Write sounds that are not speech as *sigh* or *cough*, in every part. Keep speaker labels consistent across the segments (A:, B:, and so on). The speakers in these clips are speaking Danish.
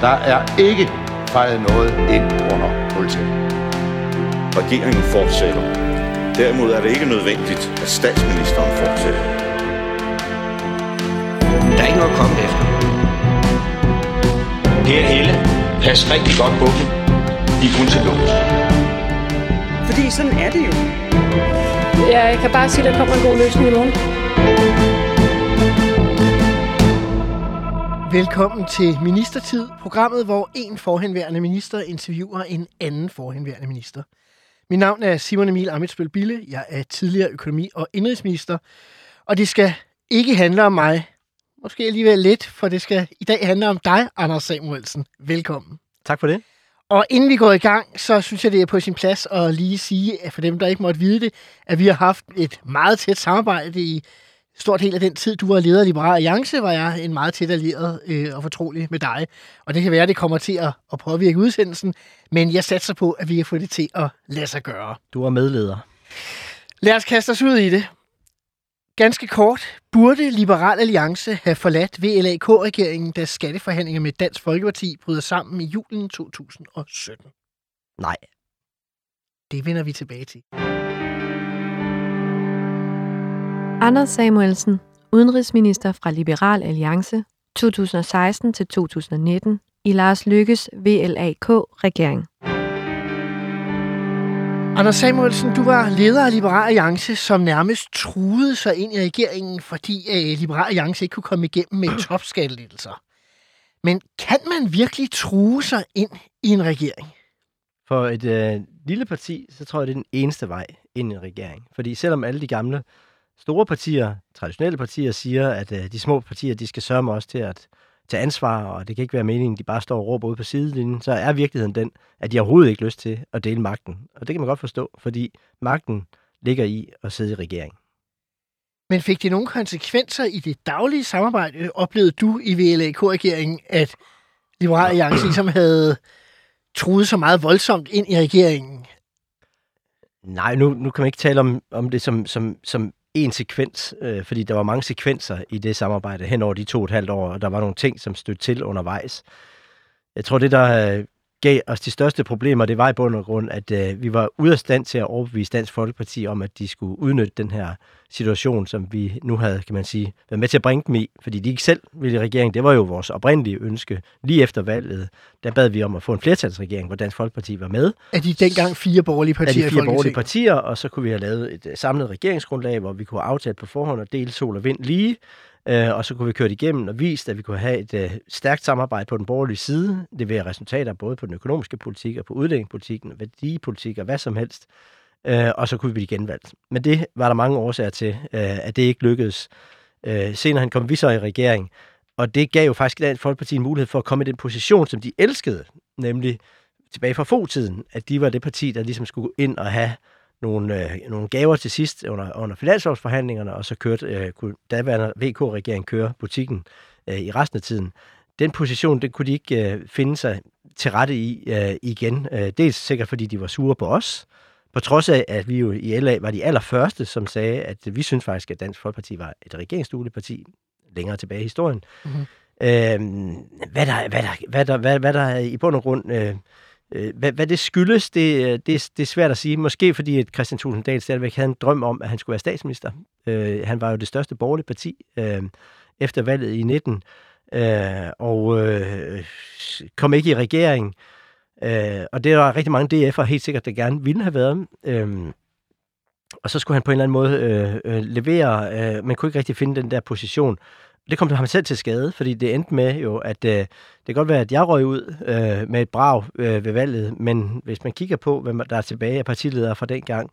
A: Der er ikke fejret noget ind under politiet.
B: Regeringen fortsætter. Derimod er det ikke nødvendigt, at statsministeren fortsætter.
C: Der er ikke noget at komme efter. Per Helle, pas rigtig godt på dem. De er kun til lås.
D: Fordi sådan er det jo.
E: Ja, jeg kan bare sige, at der kommer en god løsning i morgen.
F: Velkommen til Ministertid, programmet, hvor en forhenværende minister interviewer en anden forhenværende minister. Mit navn er Simon Emil Amitsbøl Bille. Jeg er tidligere økonomi- og indrigsminister. Og det skal ikke handle om mig. Måske alligevel lidt, for det skal i dag handle om dig, Anders Samuelsen. Velkommen.
G: Tak for det.
F: Og inden vi går i gang, så synes jeg, det er på sin plads at lige sige, at for dem, der ikke måtte vide det, at vi har haft et meget tæt samarbejde i stort del af den tid, du var leder af Liberal Alliance, var jeg en meget tæt allieret øh, og fortrolig med dig. Og det kan være, at det kommer til at, at påvirke udsendelsen, men jeg satser på, at vi kan få det til at lade sig gøre.
G: Du er medleder.
F: Lad os kaste os ud i det. Ganske kort, burde Liberal Alliance have forladt VLAK-regeringen, da skatteforhandlinger med Dansk Folkeparti bryder sammen i julen 2017?
G: Nej.
F: Det vender vi tilbage til.
H: Anders Samuelsen, udenrigsminister fra Liberal Alliance 2016 til 2019 i Lars Lykkes VLAK-regering.
F: Anders Samuelsen, du var leder af Liberal Alliance, som nærmest truede sig ind i regeringen, fordi øh, Liberal Alliance ikke kunne komme igennem med topskattelettelser. Men kan man virkelig true sig ind i en regering?
G: For et øh, lille parti, så tror jeg, det er den eneste vej ind i en regering. Fordi selvom alle de gamle store partier, traditionelle partier, siger, at øh, de små partier, de skal sørge også til at tage ansvar, og det kan ikke være meningen, at de bare står og råber ud på sidelinjen, så er virkeligheden den, at de overhovedet ikke lyst til at dele magten. Og det kan man godt forstå, fordi magten ligger i at sidde i regering.
F: Men fik det nogle konsekvenser i det daglige samarbejde? Oplevede du i VLAK-regeringen, at Liberal Alliance ligesom havde truet så meget voldsomt ind i regeringen?
G: Nej, nu, nu kan man ikke tale om, om det som, som, som en sekvens, øh, fordi der var mange sekvenser i det samarbejde hen over de to og et halvt år, og der var nogle ting, som stødte til undervejs. Jeg tror, det der øh, gav os de største problemer, det var i bund og grund, at øh, vi var ude af stand til at overbevise Dansk Folkeparti om, at de skulle udnytte den her situation, som vi nu havde, kan man sige, været med til at bringe dem i, fordi de ikke selv ville i regering. Det var jo vores oprindelige ønske. Lige efter valget, der bad vi om at få en flertalsregering, hvor Dansk Folkeparti var med.
F: Er de dengang fire borgerlige partier
G: Af de fire borgerlige partier, og så kunne vi have lavet et samlet regeringsgrundlag, hvor vi kunne have aftalt på forhånd at dele sol og vind lige, Øh, og så kunne vi køre det igennem og vise, at vi kunne have et øh, stærkt samarbejde på den borgerlige side, levere resultater både på den økonomiske politik og på udlændingepolitikken, værdipolitik og hvad som helst. Øh, og så kunne vi blive genvalgt. Men det var der mange årsager til, øh, at det ikke lykkedes. Øh, senere han kom vi så i regering, og det gav jo faktisk Dansk Folkeparti en mulighed for at komme i den position, som de elskede, nemlig tilbage fra få-tiden, at de var det parti, der ligesom skulle ind og have nogle, øh, nogle gaver til sidst under, under finanslovsforhandlingerne, og så kørte, øh, kunne daværende VK-regering køre butikken øh, i resten af tiden. Den position, den kunne de ikke øh, finde sig til rette i øh, igen. Øh, dels sikkert, fordi de var sure på os, på trods af, at vi jo i LA var de allerførste, som sagde, at vi synes faktisk, at Dansk Folkeparti var et regeringsdueligt parti længere tilbage i historien. Mm-hmm. Øh, hvad, der, hvad, der, hvad, der, hvad, hvad der i bund og grund øh, Øh, Øh, hvad, hvad det skyldes, det, øh, det, det er svært at sige. Måske fordi at Christian Tulsendal stadigvæk havde en drøm om, at han skulle være statsminister. Øh, han var jo det største borgerlige parti øh, efter valget i 19, øh, og øh, kom ikke i regering. Øh, og det var rigtig mange DF'er helt sikkert, der gerne ville have været. Øh, og så skulle han på en eller anden måde øh, øh, levere, øh, men kunne ikke rigtig finde den der position det kom ham selv til skade, fordi det endte med jo, at øh, det kan godt være, at jeg røg ud øh, med et brag øh, ved valget, men hvis man kigger på, hvem der er tilbage af partiledere fra den gang,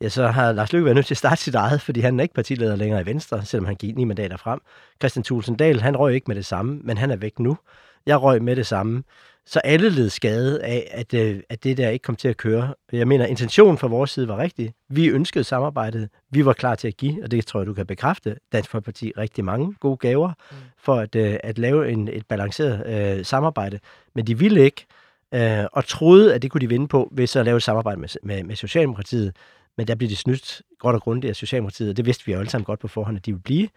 G: ja, så har Lars Løkke været nødt til at starte sit eget, fordi han er ikke partileder længere i Venstre, selvom han gik ni mandater frem. Christian Thulsen Dahl, han røg ikke med det samme, men han er væk nu. Jeg røg med det samme. Så alle led skade af, at, øh, at det der ikke kom til at køre. Jeg mener, intentionen fra vores side var rigtig. Vi ønskede samarbejdet. Vi var klar til at give, og det tror jeg, du kan bekræfte, Dansk Folkeparti rigtig mange gode gaver mm. for at, øh, at lave en, et balanceret øh, samarbejde. Men de ville ikke, øh, og troede, at det kunne de vinde på, ved så at lave et samarbejde med, med, med Socialdemokratiet. Men der blev de snydt godt og grundigt af Socialdemokratiet, og det vidste vi jo alle sammen godt på forhånd, at de ville blive.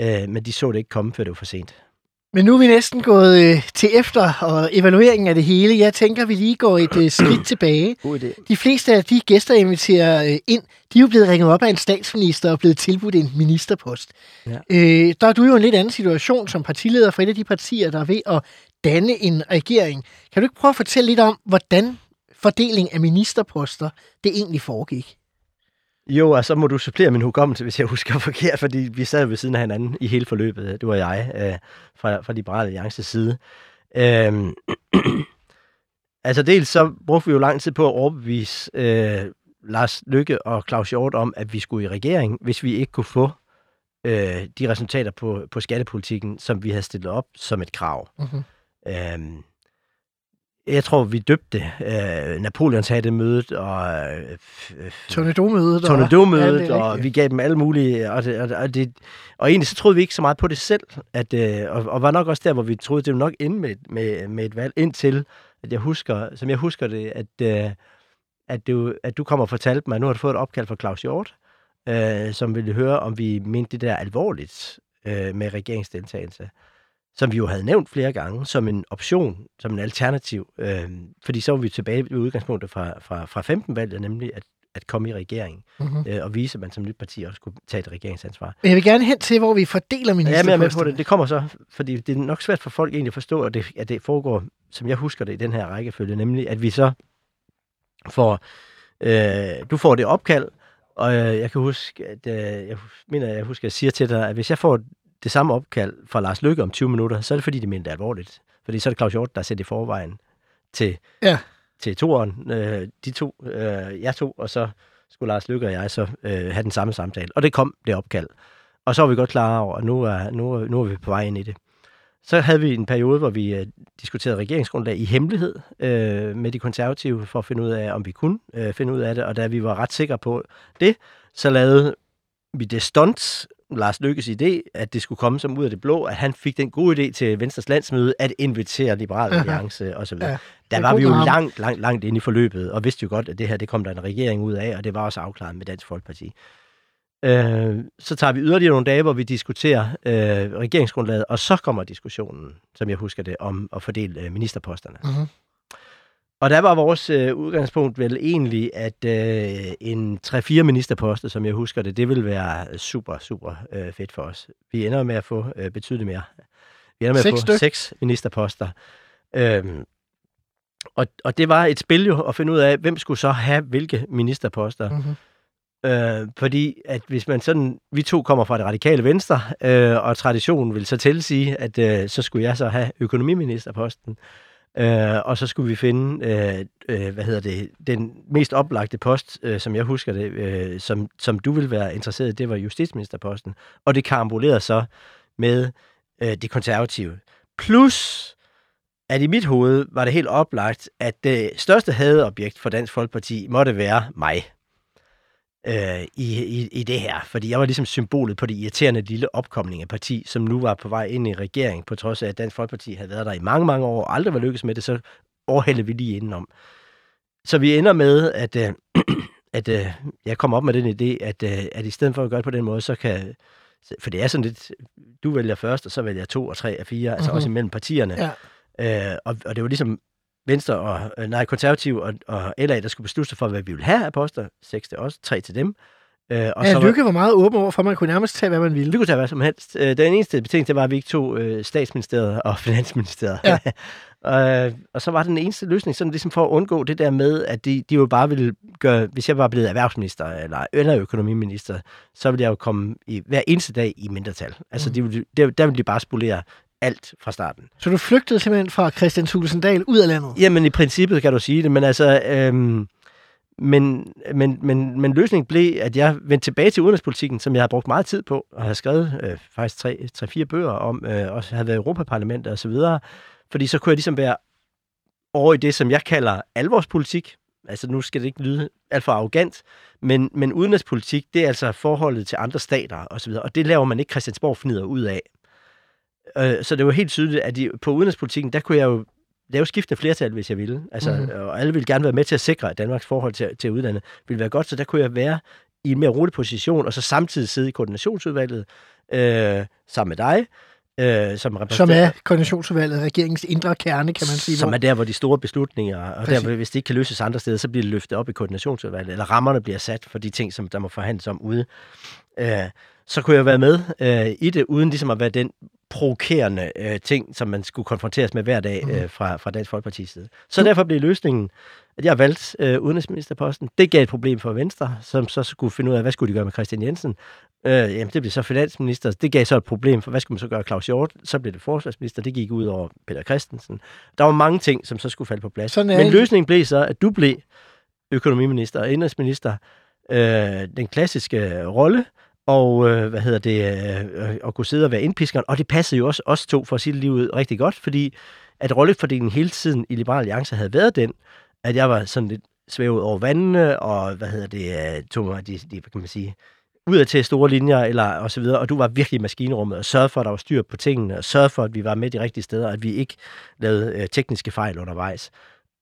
G: Øh, men de så det ikke komme, før det var for sent.
F: Men nu er vi næsten gået øh, til efter og evalueringen af det hele. Jeg tænker, vi lige går et øh, skridt *clears throat* tilbage.
G: God idé.
F: De fleste af de gæster, jeg inviterer øh, ind, de er jo blevet ringet op af en statsminister og blevet tilbudt en ministerpost.
G: Ja.
F: Øh, der er du jo i en lidt anden situation som partileder for et af de partier, der er ved at danne en regering. Kan du ikke prøve at fortælle lidt om, hvordan fordeling af ministerposter det egentlig foregik?
G: Jo, og så må du supplere min hukommelse, hvis jeg husker *laughs* forkert, fordi vi sad ved siden af hinanden i hele forløbet, du og jeg, øh, fra, fra Liberale Alliances side. Øhm, *clears throat* altså dels så brugte vi jo lang tid på at overbevise øh, Lars Lykke og Claus Hjort om, at vi skulle i regering, hvis vi ikke kunne få øh, de resultater på, på skattepolitikken, som vi havde stillet op som et krav.
F: Mhm.
G: Øhm, jeg tror, vi døbte øh, Napoleons hatte mødet og øh,
F: Tornado-mødet. og-
G: Tornado-mødet, og
F: rigtigt.
G: vi gav dem alle mulige, og, det, og, og, det, og egentlig så troede vi ikke så meget på det selv, at, øh, og, og var nok også der, hvor vi troede, det ville nok ende med, med, med et valg, indtil, at jeg husker, som jeg husker det, at, øh, at, du, at du kommer og fortalte mig, at nu har du fået et opkald fra Claus Hjort, øh, som ville høre, om vi mente det der alvorligt øh, med regeringsdeltagelse som vi jo havde nævnt flere gange, som en option, som en alternativ. Øh, fordi så var vi tilbage ved udgangspunktet fra, fra, fra 15-valget, nemlig at, at komme i regering,
F: Mhm.
G: øh, og vise, at man som nyt parti også kunne tage et regeringsansvar.
F: Men jeg vil gerne hen til, hvor vi fordeler
G: Ja, men jeg er med på det. Det kommer så, fordi det er nok svært for folk egentlig at forstå, at det, at det foregår, som jeg husker det i den her rækkefølge, nemlig at vi så får, øh, du får det opkald, og øh, jeg kan huske, at øh, jeg mener, jeg husker, at jeg siger til dig, at hvis jeg får det samme opkald fra Lars Lykke om 20 minutter, så er det fordi, de mener det alvorligt. Fordi så er det Claus Hjort, der er sendt i forvejen til,
F: Ja.
G: til toeren, øh, de to, øh, jeg to, og så skulle Lars Lykke og jeg så øh, have den samme samtale. Og det kom, det opkald. Og så var vi godt klar over, at nu er, nu, nu er vi på vej ind i det. Så havde vi en periode, hvor vi øh, diskuterede regeringsgrundlag i hemmelighed øh, med de konservative, for at finde ud af, om vi kunne øh, finde ud af det. Og da vi var ret sikre på det, så lavede vi det stunt, Lars Lykkes idé, at det skulle komme som ud af det blå, at han fik den gode idé til Venstres landsmøde at invitere Liberal. Alliance osv.
F: Ja,
G: der
F: er
G: var vi jo langt, langt, langt inde i forløbet, og vidste jo godt, at det her det kom der en regering ud af, og det var også afklaret med Dansk Folkeparti. Øh, så tager vi yderligere nogle dage, hvor vi diskuterer øh, regeringsgrundlaget, og så kommer diskussionen, som jeg husker det, om at fordele øh, ministerposterne.
F: Mhm.
G: Og der var vores øh, udgangspunkt vel egentlig, at øh, en 3-4 ministerposter, som jeg husker det, det vil være super, super øh, fedt for os. Vi ender med at få øh, betydeligt mere. Vi ender med
F: Seks
G: at få
F: styk.
G: seks ministerposter. Øhm, og, og det var et spil jo at finde ud af, hvem skulle så have hvilke ministerposter.
F: Mhm.
G: Øh, fordi at hvis man sådan, vi to kommer fra det radikale venstre, øh, og traditionen vil så tilsige, at øh, så skulle jeg så have økonomiministerposten, øh, Øh, og så skulle vi finde, øh, øh, hvad hedder det, den mest oplagte post, øh, som jeg husker det, øh, som, som du ville være interesseret i, det var justitsministerposten, og det karambolerede så med øh, det konservative. Plus, at i mit hoved var det helt oplagt, at det største hadeobjekt for Dansk Folkeparti måtte være mig øh, i, i, i det her. Fordi jeg var ligesom symbolet på det irriterende lille opkomling af parti, som nu var på vej ind i regering, på trods af, at Dansk Folkeparti havde været der i mange, mange år, og aldrig var lykkes med det, så overhældte vi lige indenom. Så vi ender med, at, øh, *clears throat* at øh, jeg kommer op med den idé, at, øh, at i stedet for at gøre det på den måde, så kan... For det er sådan lidt, du vælger først, og så vælger jeg to og tre og fire, altså
F: Mhm.
G: også imellem partierne.
F: Ja.
G: Øh, og, og det var ligesom Venstre og, øh, nej, konservativ og, og LA, der skulle beslutte sig for, hvad vi ville have af poster. Seks til os, tre til dem. Øh, og
F: Ja,
G: var-
F: Lykke var meget åben over for, at man kunne nærmest tage, hvad man ville.
G: vi kunne tage hvad som helst. Øh, Den eneste betingelse, var, at vi ikke tog øh, statsministeriet og *laughs* finansministeriet.
F: Ja. *laughs*
G: og, og så var den eneste løsning, sådan ligesom for at undgå det der med, at de, de jo bare ville gøre, hvis jeg var blevet erhvervsminister eller, eller økonomiminister, så ville jeg jo komme i, hver eneste dag i mindretal. Altså,
F: Mm.
G: de ville, der, der ville de bare spolere alt fra starten.
F: Så du flygtede simpelthen fra Christian Thulesen Dahl ud af landet?
G: Jamen, i princippet kan du sige det, men altså... Øhm, men, men, men, men løsningen blev, at jeg vendte tilbage til udenrigspolitikken, som jeg har brugt meget tid på, og har skrevet øh, faktisk tre, tre, fire bøger om, øh, også havde været i Europaparlamentet og så videre, fordi så kunne jeg ligesom være over i det, som jeg kalder alvorspolitik. Altså nu skal det ikke lyde alt for arrogant, men, men udenrigspolitik, det er altså forholdet til andre stater og så videre, og det laver man ikke Christiansborg fnider ud af. Øh, så det var helt tydeligt, at de, på udenrigspolitikken, der kunne jeg jo lave skiftende flertal, hvis jeg ville. Altså,
F: Mhm.
G: mm. Og alle ville gerne være med til at sikre, at Danmarks forhold til, til udlandet ville være godt, så der kunne jeg være i en mere rolig position, og så samtidig sidde i koordinationsudvalget øh, sammen med dig, øh, som
F: Som
G: repræsenterer
F: er koordinationsudvalget, regeringens indre kerne, kan man sige.
G: som er der, hvor de store beslutninger, og
F: Præcis.
G: der, hvis det ikke kan løses andre steder, så bliver det løftet op i koordinationsudvalget, eller rammerne bliver sat for de ting, som der må forhandles om ude. Øh, så kunne jeg være med øh, i det, uden ligesom at være den provokerende øh, ting, som man skulle konfronteres med hver dag øh, fra, fra Dansk Folkeparti's side. Så derfor blev løsningen, at jeg valgte øh, udenrigsministerposten. Det gav et problem for Venstre, som så skulle finde ud af, hvad skulle de gøre med Christian Jensen. Øh, jamen, det blev så finansminister. Det gav så et problem for, hvad skulle man så gøre Claus Hjort? Så blev det forsvarsminister. Det gik ud over Peter Christensen. Der var mange ting, som så skulle falde på plads.
F: Sådan
G: Men løsningen blev så, at du blev økonomiminister og indrigsminister. Øh, den klassiske rolle, og øh, hvad hedder det, øh, øh, at kunne sidde og være indpiskeren. Og det passede jo også os to, for at sige det lige ud, rigtig godt, fordi at rollefordelingen hele tiden i Liberal Alliance havde været den, at jeg var sådan lidt svævet over vandene, og hvad hedder det, øh, tog mig de, de, hvad kan man sige, ud af til store linjer, eller og så videre, og du var virkelig i maskinrummet, og sørgede for, at der var styr på tingene, og sørgede for, at vi var med de rigtige steder, og at vi ikke lavede øh, tekniske fejl undervejs.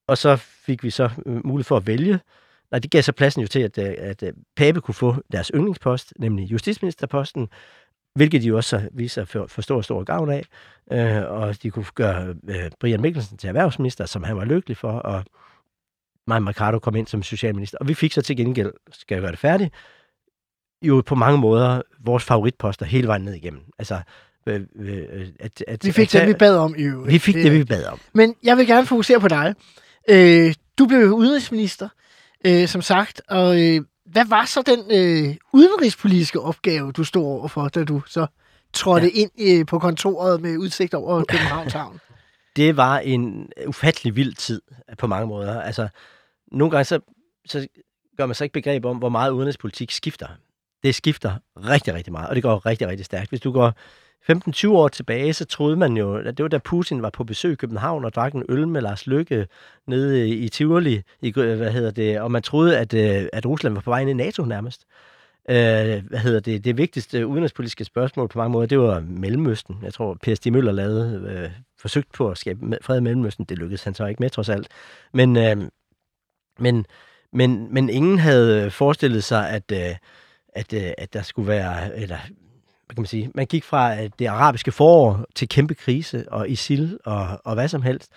G: Og så fik vi så øh, mulighed for at vælge. Nej, det gav så pladsen jo til, at, øh, at øh, Pape kunne få deres yndlingspost, nemlig justitsministerposten, hvilket de jo også viser sig for, for stor, stor gavn af. Øh, og de kunne gøre øh, Brian Mikkelsen til erhvervsminister, som han var lykkelig for, og Maja Mercado kom ind som socialminister. Og vi fik så til gengæld, skal jeg gøre det færdigt, jo på mange måder vores favoritposter hele vejen ned igennem. Altså, øh, øh, at, at,
F: Vi fik
G: at,
F: det, vi bad om i øvrigt.
G: Vi fik det, vi bad om.
F: Men jeg vil gerne fokusere på dig. Øh, du blev udenrigsminister, øh, som sagt, og øh, hvad var så den øh, udenrigspolitiske opgave, du stod overfor, da du så trådte ja. ind øh, på kontoret med udsigt over *coughs* Københavns Havn?
G: det var en ufattelig vild tid på mange måder. Altså, nogle gange så, så gør man sig ikke begreb om, hvor meget udenrigspolitik skifter. Det skifter rigtig, rigtig meget, og det går rigtig, rigtig stærkt. Hvis du går 15-20 år tilbage, så troede man jo, at det var da Putin var på besøg i København og drak en øl med Lars Lykke nede i Tivoli, i, hvad hedder det, og man troede, at, øh, at Rusland var på vej ind i NATO nærmest. Øh, hvad hedder det, det vigtigste udenrigspolitiske spørgsmål på mange måder, det var Mellemøsten. Jeg tror, Per Stig Møller lavede, øh, forsøgt på at skabe fred i Mellemøsten. Det lykkedes han så ikke med, trods alt. Men, øh, men, men, men ingen havde forestillet sig, at, øh, at, øh, at der skulle være, eller hvad kan man sige, man gik fra det arabiske forår til kæmpe krise, og ISIL og, og hvad som helst.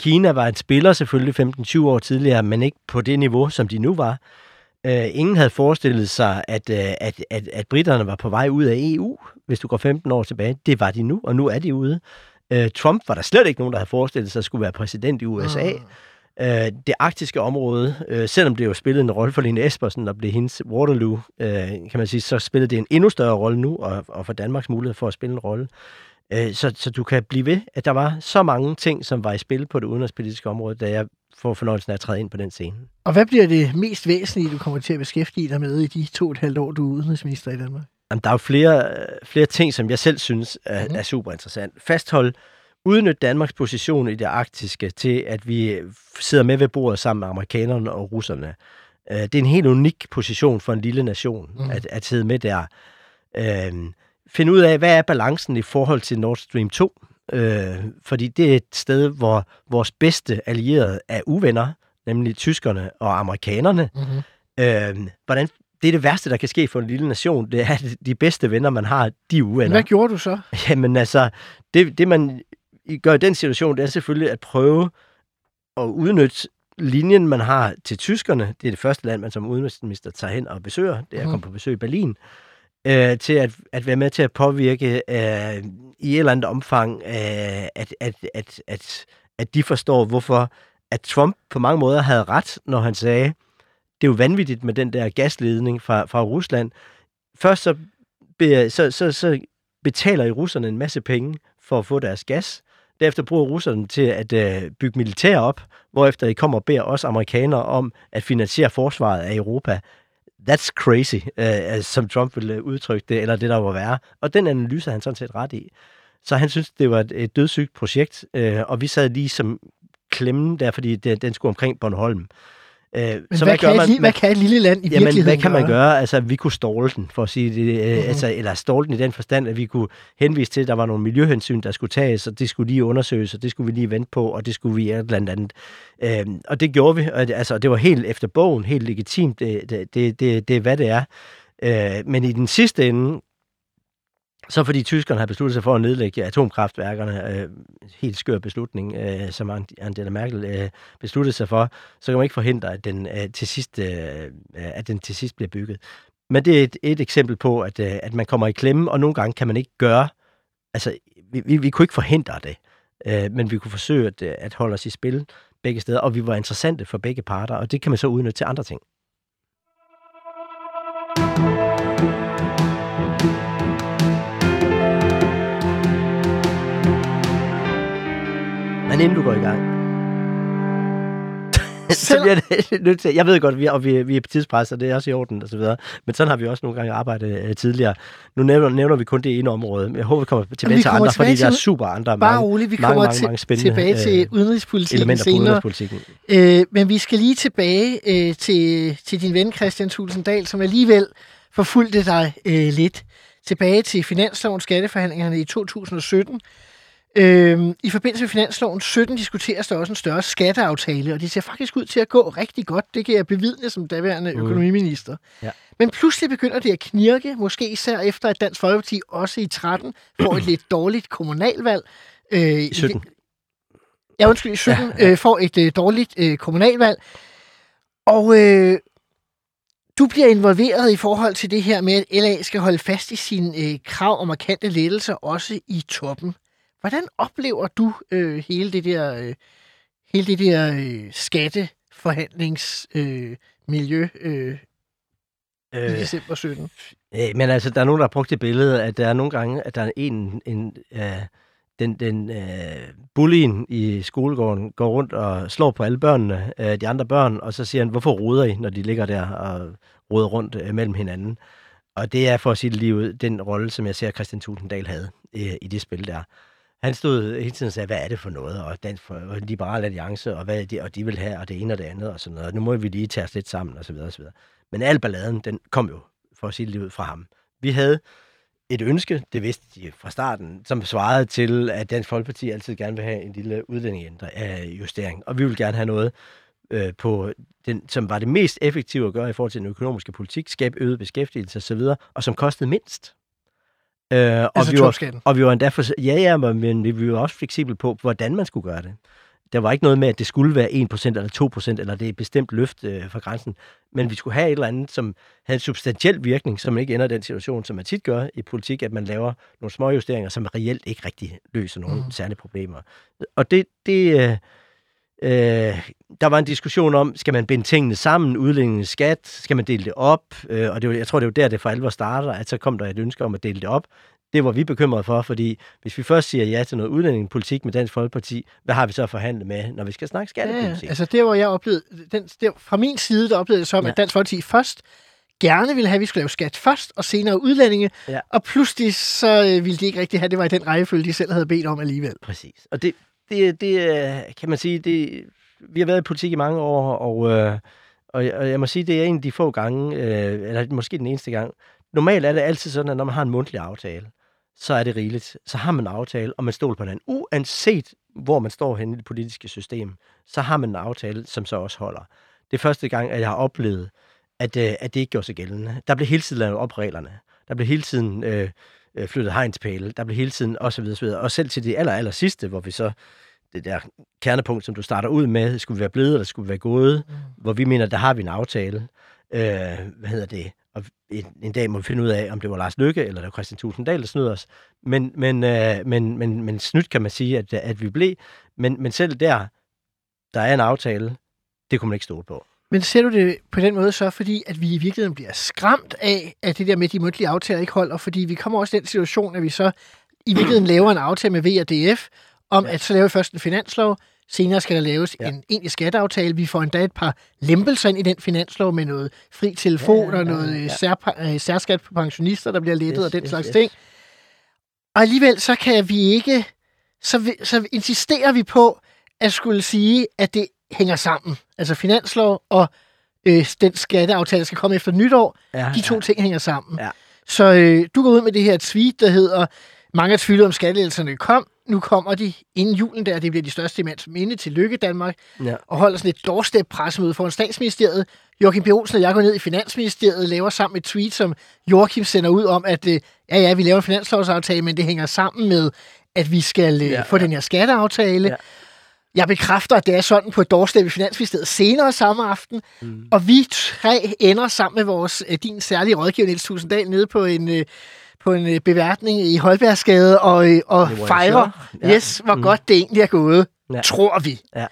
G: Kina var en spiller selvfølgelig 15-20 år tidligere, men ikke på det niveau, som de nu var. Øh, ingen havde forestillet sig, at, øh, at, at, at britterne var på vej ud af EU, hvis du går 15 år tilbage. Det var de nu, og nu er de ude. Øh, Trump var der slet ikke nogen, der havde forestillet sig, at skulle være præsident i USA. Ah. Uh, det arktiske område, uh, selvom det jo spillede en rolle for Lene Espersen og blev hendes Waterloo, uh, kan man sige, så spillede det en endnu større rolle nu, og, og for Danmarks mulighed for at spille en rolle. Uh, så, så du kan blive ved, at der var så mange ting, som var i spil på det udenrigspolitiske område, da jeg får fornøjelsen af at træde ind på den scene.
F: Og hvad bliver det mest væsentlige, du kommer til at beskæftige dig med i de to og et halvt år, du er udenrigsminister i Danmark?
G: Jamen, der er jo flere, øh, flere ting, som jeg selv synes er, mm. er super interessant. Fasthold, udnyt Danmarks position i det arktiske til, at vi sidder med ved bordet sammen med amerikanerne og russerne. Øh, Det er en helt unik position for en lille nation, mm. at, at sidde med der. Øh, Finde ud af, hvad er balancen i forhold til Nord Stream 2? Øh, fordi det er et sted, hvor vores bedste allierede er uvenner, nemlig tyskerne og amerikanerne.
F: Mm-hmm.
G: Øh, hvordan, det er det værste, der kan ske for en lille nation. Det er, at de bedste venner, man har, de er uvenner.
F: Hvad gjorde du så?
G: Jamen altså, det, det man gør i den situation, det er selvfølgelig at prøve at udnytte linjen, man har til tyskerne. Det er det første land, man som udenrigsminister tager hen og besøger. Det er at
F: Mhm.
G: komme på besøg i Berlin. Øh, til at, at være med til at påvirke øh, i et eller andet omfang, øh, at, at, at, at, at de forstår, hvorfor at Trump på mange måder havde ret, når han sagde, det er jo vanvittigt med den der gasledning fra, fra Rusland. Først så, be, så, så, så betaler I russerne en masse penge for at få deres gas. Derefter bruger russerne til at øh, bygge militær op, hvorefter I kommer og beder os amerikanere om at finansiere forsvaret af Europa. That's crazy, øh, altså, som Trump ville øh, udtrykke det, eller det der var værre. Og den analyse er han sådan set ret i. Så han synes, det var et, et dødssygt projekt, øh, og vi sad lige som klemmen der, fordi det, den skulle omkring Bornholm. Øh,
F: men så hvad, kan et, li- hvad kan et lille land i
G: Jamen,
F: virkeligheden
G: hvad kan man
F: gøre?
G: Altså, vi kunne ståle den, for at sige det. Øh,
F: Mhm.
G: altså, eller ståle den i den forstand, at vi kunne henvise til, at der var nogle miljøhensyn, der skulle tages, og det skulle lige undersøges, og det skulle vi lige vente på, og det skulle vi et eller andet. Øh, og det gjorde vi. Og det, altså, det var helt efter bogen, helt legitimt. Det, det, det, det, det er, hvad det er. Øh, men i den sidste ende, så fordi tyskerne har besluttet sig for at nedlægge atomkraftværkerne, øh, helt skør beslutning, øh, som Angela Merkel øh, besluttede sig for, så kan man ikke forhindre, at den, øh, til, sidst, øh, øh, at den til sidst bliver bygget. Men det er et, et eksempel på, at, øh, at man kommer i klemme, og nogle gange kan man ikke gøre, altså vi, vi, vi kunne ikke forhindre det, øh, men vi kunne forsøge at, øh, at holde os i spil begge steder, og vi var interessante for begge parter, og det kan man så udnytte til andre ting. Men inden du går i gang, *laughs* så bliver det nødt til. Jeg ved godt, vi er, og vi, vi er på tidspres, og det er også i orden og så videre. Men sådan har vi også nogle gange arbejdet uh, tidligere. Nu nævner, nævner vi kun det ene område. Men jeg håber, vi kommer tilbage vi til andre, fordi der er super andre
F: bare
G: mange,
F: roligt, vi
G: mange,
F: kommer
G: mange, mange spændende
F: tilbage til
G: øh,
F: udenrigspolitikken
G: elementer
F: senere.
G: udenrigspolitikken.
F: Øh, men vi skal lige tilbage øh, til, til din ven Christian Tulsendal, som alligevel forfulgte dig øh, lidt. Tilbage til finanslovens skatteforhandlingerne i 2017. Øhm, I forbindelse med finansloven 17 diskuteres der også en større skatteaftale, og det ser faktisk ud til at gå rigtig godt. Det kan jeg bevidne som daværende
G: Mm.
F: økonomiminister.
G: Ja.
F: Men pludselig begynder det at knirke, måske især efter, at Dansk Folkeparti også i 13 får et lidt dårligt kommunalvalg. Øh,
G: I 17.
F: Ja, undskyld, i 17
G: Ja,
F: ja, ja. Øh, får et øh, dårligt øh, kommunalvalg. Og øh, du bliver involveret i forhold til det her med, at LA skal holde fast i sine øh, krav om markante lettelser, også i toppen. Hvordan oplever du øh, hele det der, øh, hele det der øh, skatteforhandlingsmiljø øh, øh, i
G: Øh,
F: december 17?
G: Øh, men altså, der er nogen, der har brugt det billede, at der er nogle gange, at der er en, en øh, den, den øh, bullien i skolegården går rundt og slår på alle børnene, øh, de andre børn, og så siger han, hvorfor roder I, når de ligger der og roder rundt øh, mellem hinanden? Og det er for at sige det lige ud, den rolle, som jeg ser Christian Tulsendal havde øh, i det spil der. Han stod hele tiden og sagde, hvad er det for noget, og Dansk for, og Liberal Alliance, og hvad er det, og de vil have, og det ene og det andet, og sådan noget. Nu må vi lige tage os lidt sammen, og så videre, og så videre. Men al balladen, den kom jo, for at sige det ud, fra ham. Vi havde et ønske, det vidste de fra starten, som svarede til, at Dansk Folkeparti altid gerne vil have en lille udlændingejustering. Øh, og vi vil gerne have noget øh, på den, som var det mest effektive at gøre i forhold til den økonomiske politik, skabe øget beskæftigelse osv., og som kostede mindst. Øh, og,
F: Altså
G: vi var, og vi var endda for, ja, ja, men vi var også fleksible på, hvordan man skulle gøre det. Der var ikke noget med, at det skulle være 1% eller 2%, eller det er et bestemt løft øh, fra grænsen. Men vi skulle have et eller andet, som havde en substantiel virkning, som ikke ender i den situation, som man tit gør i politik, at man laver nogle små justeringer, som reelt ikke rigtig løser nogle mm. særlige problemer. Og det, det øh, øh, der var en diskussion om, skal man binde tingene sammen, udlændingens skat, skal man dele det op? Øh, og det var, jeg tror, det var der, det for alvor starter, at så kom der et ønske om at dele det op. Det var vi bekymrede for, fordi hvis vi først siger ja til noget udlændingepolitik med Dansk Folkeparti, hvad har vi så forhandlet med, når vi skal snakke
F: Ja,
G: skattepolitik?
F: altså der, hvor jeg oplevede, den, der, fra min side, der oplevede jeg som,
G: Ja.
F: ja. at Dansk Folkeparti først gerne ville have, at vi skulle lave skat først, og senere udlændinge,
G: Ja.
F: og pludselig så øh, ville de ikke rigtig have, at det var i den rækkefølge, de selv havde bedt om alligevel.
G: Præcis. Og det, det, det kan man sige, det, vi har været i politik i mange år, og, øh, og, jeg- og jeg må sige, det er en af de få gange, øh, eller måske den eneste gang. Normalt er det altid sådan, at når man har en mundtlig aftale, så er det rigeligt. Så har man en aftale, og man stoler på hinanden. Uanset hvor man står henne i det politiske system, så har man en aftale, som så også holder. Det er første gang, at jeg har oplevet, at, øh, at det ikke gjorde sig gældende. Der blev hele tiden lavet op reglerne. Der blev hele tiden øh, øh, flyttet hegnspæle. Der blev hele tiden og så videre, så videre. Og selv til det aller, aller sidste, hvor vi så det der kernepunkt, som du starter ud med, skulle vi være blevet, eller skulle vi være gået, mm. hvor vi mener, der har vi en aftale. Øh, hvad hedder det? Og en, en dag må vi finde ud af, om det var Lars Lykke, eller det var Christian Tulsendal, der snød os. Men, men, øh, men, men, men snydt kan man sige, at, at vi blev. Men, men selv der, der er en aftale, det kunne man ikke stole på.
F: Men ser du det på den måde så, fordi at vi i virkeligheden bliver skræmt af, at det der med de mundtlige aftaler ikke holder, fordi vi kommer også i den situation, at vi så i virkeligheden laver en aftale med VRDF, om
G: Ja.
F: ja. at så laver vi først en finanslov, senere skal der laves
G: Ja.
F: ja. en egentlig skatteaftale. Vi får endda et par lempelser ind i den finanslov med noget fri telefon
G: Ja,
F: og
G: ja,
F: noget
G: ja.
F: ja. sær, øh, særskat på pensionister, der bliver lettet
G: Yes,
F: og den
G: yes,
F: slags
G: yes.
F: ting. Og alligevel så kan vi ikke, så, vi, så insisterer vi på at skulle sige, at det hænger sammen. Altså finanslov og øh, den skatteaftale, der skal komme efter nytår,
G: Ja,
F: de to
G: ja.
F: ting hænger sammen.
G: Ja.
F: Så øh, du går ud med det her tweet, der hedder, mange har tvivlet om skattelettelserne kom, nu kommer de inden julen der, det bliver de største mands minde til Lykke Danmark,
G: Ja.
F: og holder sådan et doorstep-pressemøde foran statsministeriet. Joachim B. Olsen og jeg går ned i Finansministeriet, laver sammen et tweet, som Joachim sender ud om, at øh, ja, ja, vi laver en finanslovsaftale, men det hænger sammen med, at vi skal ja,
G: Ja,
F: få den her skatteaftale. Ja. Jeg bekræfter, at det er sådan på et doorstep i Finansministeriet senere samme aften, mm. og vi tre ender sammen med vores, øh, din særlige rådgiver, Niels Tusinddal, nede på en, øh, på en øh, beværtning i Holbergsgade og, og
G: Det
F: fejrer, ja. yes, hvor mm. godt det egentlig er gået, ja. Tror vi.
G: Ja.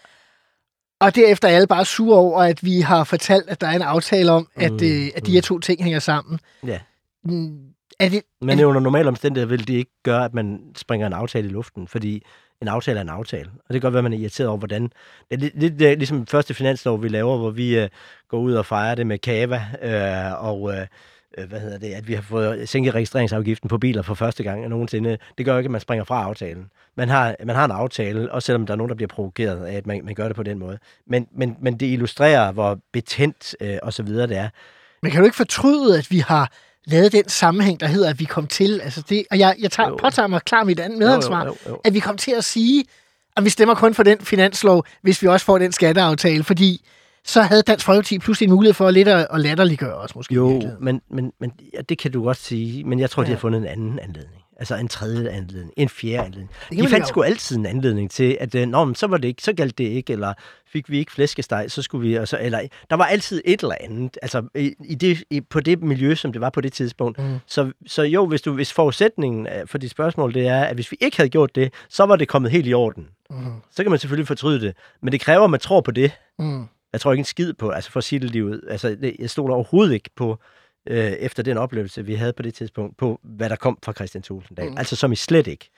F: Og derefter er alle bare sure over, at vi har fortalt, at der er en aftale om, at,
G: Mm,
F: øh, at de her to ting hænger sammen.
G: Ja.
F: Mm, Er det,
G: Men under normale omstændigheder vil det ikke gøre, at man springer en aftale i luften, fordi en aftale er en aftale. Og det kan godt være, at man er irriteret over, hvordan... Det er lidt, lidt det er ligesom første finanslov, vi laver, hvor vi øh, går ud og fejrer det med Kava, øh, og øh, øh, hvad hedder det, at vi har fået sænket registreringsafgiften på biler for første gang nogensinde. Det gør jo ikke, at man springer fra aftalen. Man har, man har en aftale, også selvom der er nogen, der bliver provokeret af, at man, man gør det på den måde. Men, men, men det illustrerer, hvor betændt øh, og så videre det er.
F: Men kan du ikke fortryde, at vi har lavet den sammenhæng, der hedder, at vi kom til, altså det, og jeg, jeg tager,
G: Jo.
F: påtager mig klar mit andet medansvar,
G: Jo, jo, jo.
F: at vi kom til at sige, at vi stemmer kun for den finanslov, hvis vi også får den skatteaftale, fordi så havde Dansk Folkeparti pludselig en mulighed for lidt at, at latterliggøre os måske.
G: Jo, men, men, men ja, det kan du godt sige, men jeg tror, ja. de har fundet en anden anledning. Altså en tredje anledning, en fjerde anledning. De fandt sgu altid en anledning til, at øh, Nå, men så var det ikke, så galt det ikke, eller fik vi ikke flæskesteg, så skulle vi, og så, eller der var altid et eller andet, altså i, i det, i, på det miljø, som det var på det tidspunkt.
F: Mm.
G: Så, så jo, hvis, du, hvis forudsætningen øh, for dit spørgsmål, det er, at hvis vi ikke havde gjort det, så var det kommet helt i orden.
F: Mm.
G: Så kan man selvfølgelig fortryde det, men det kræver, at man tror på det.
F: Mm.
G: Jeg tror ikke en skid på, altså for at sige det lige ud. Altså, jeg stoler overhovedet ikke på, øh, efter den oplevelse, vi havde på det tidspunkt, på hvad der kom fra Christian Tulsendal.
F: Mm.
G: Altså som i slet ikke.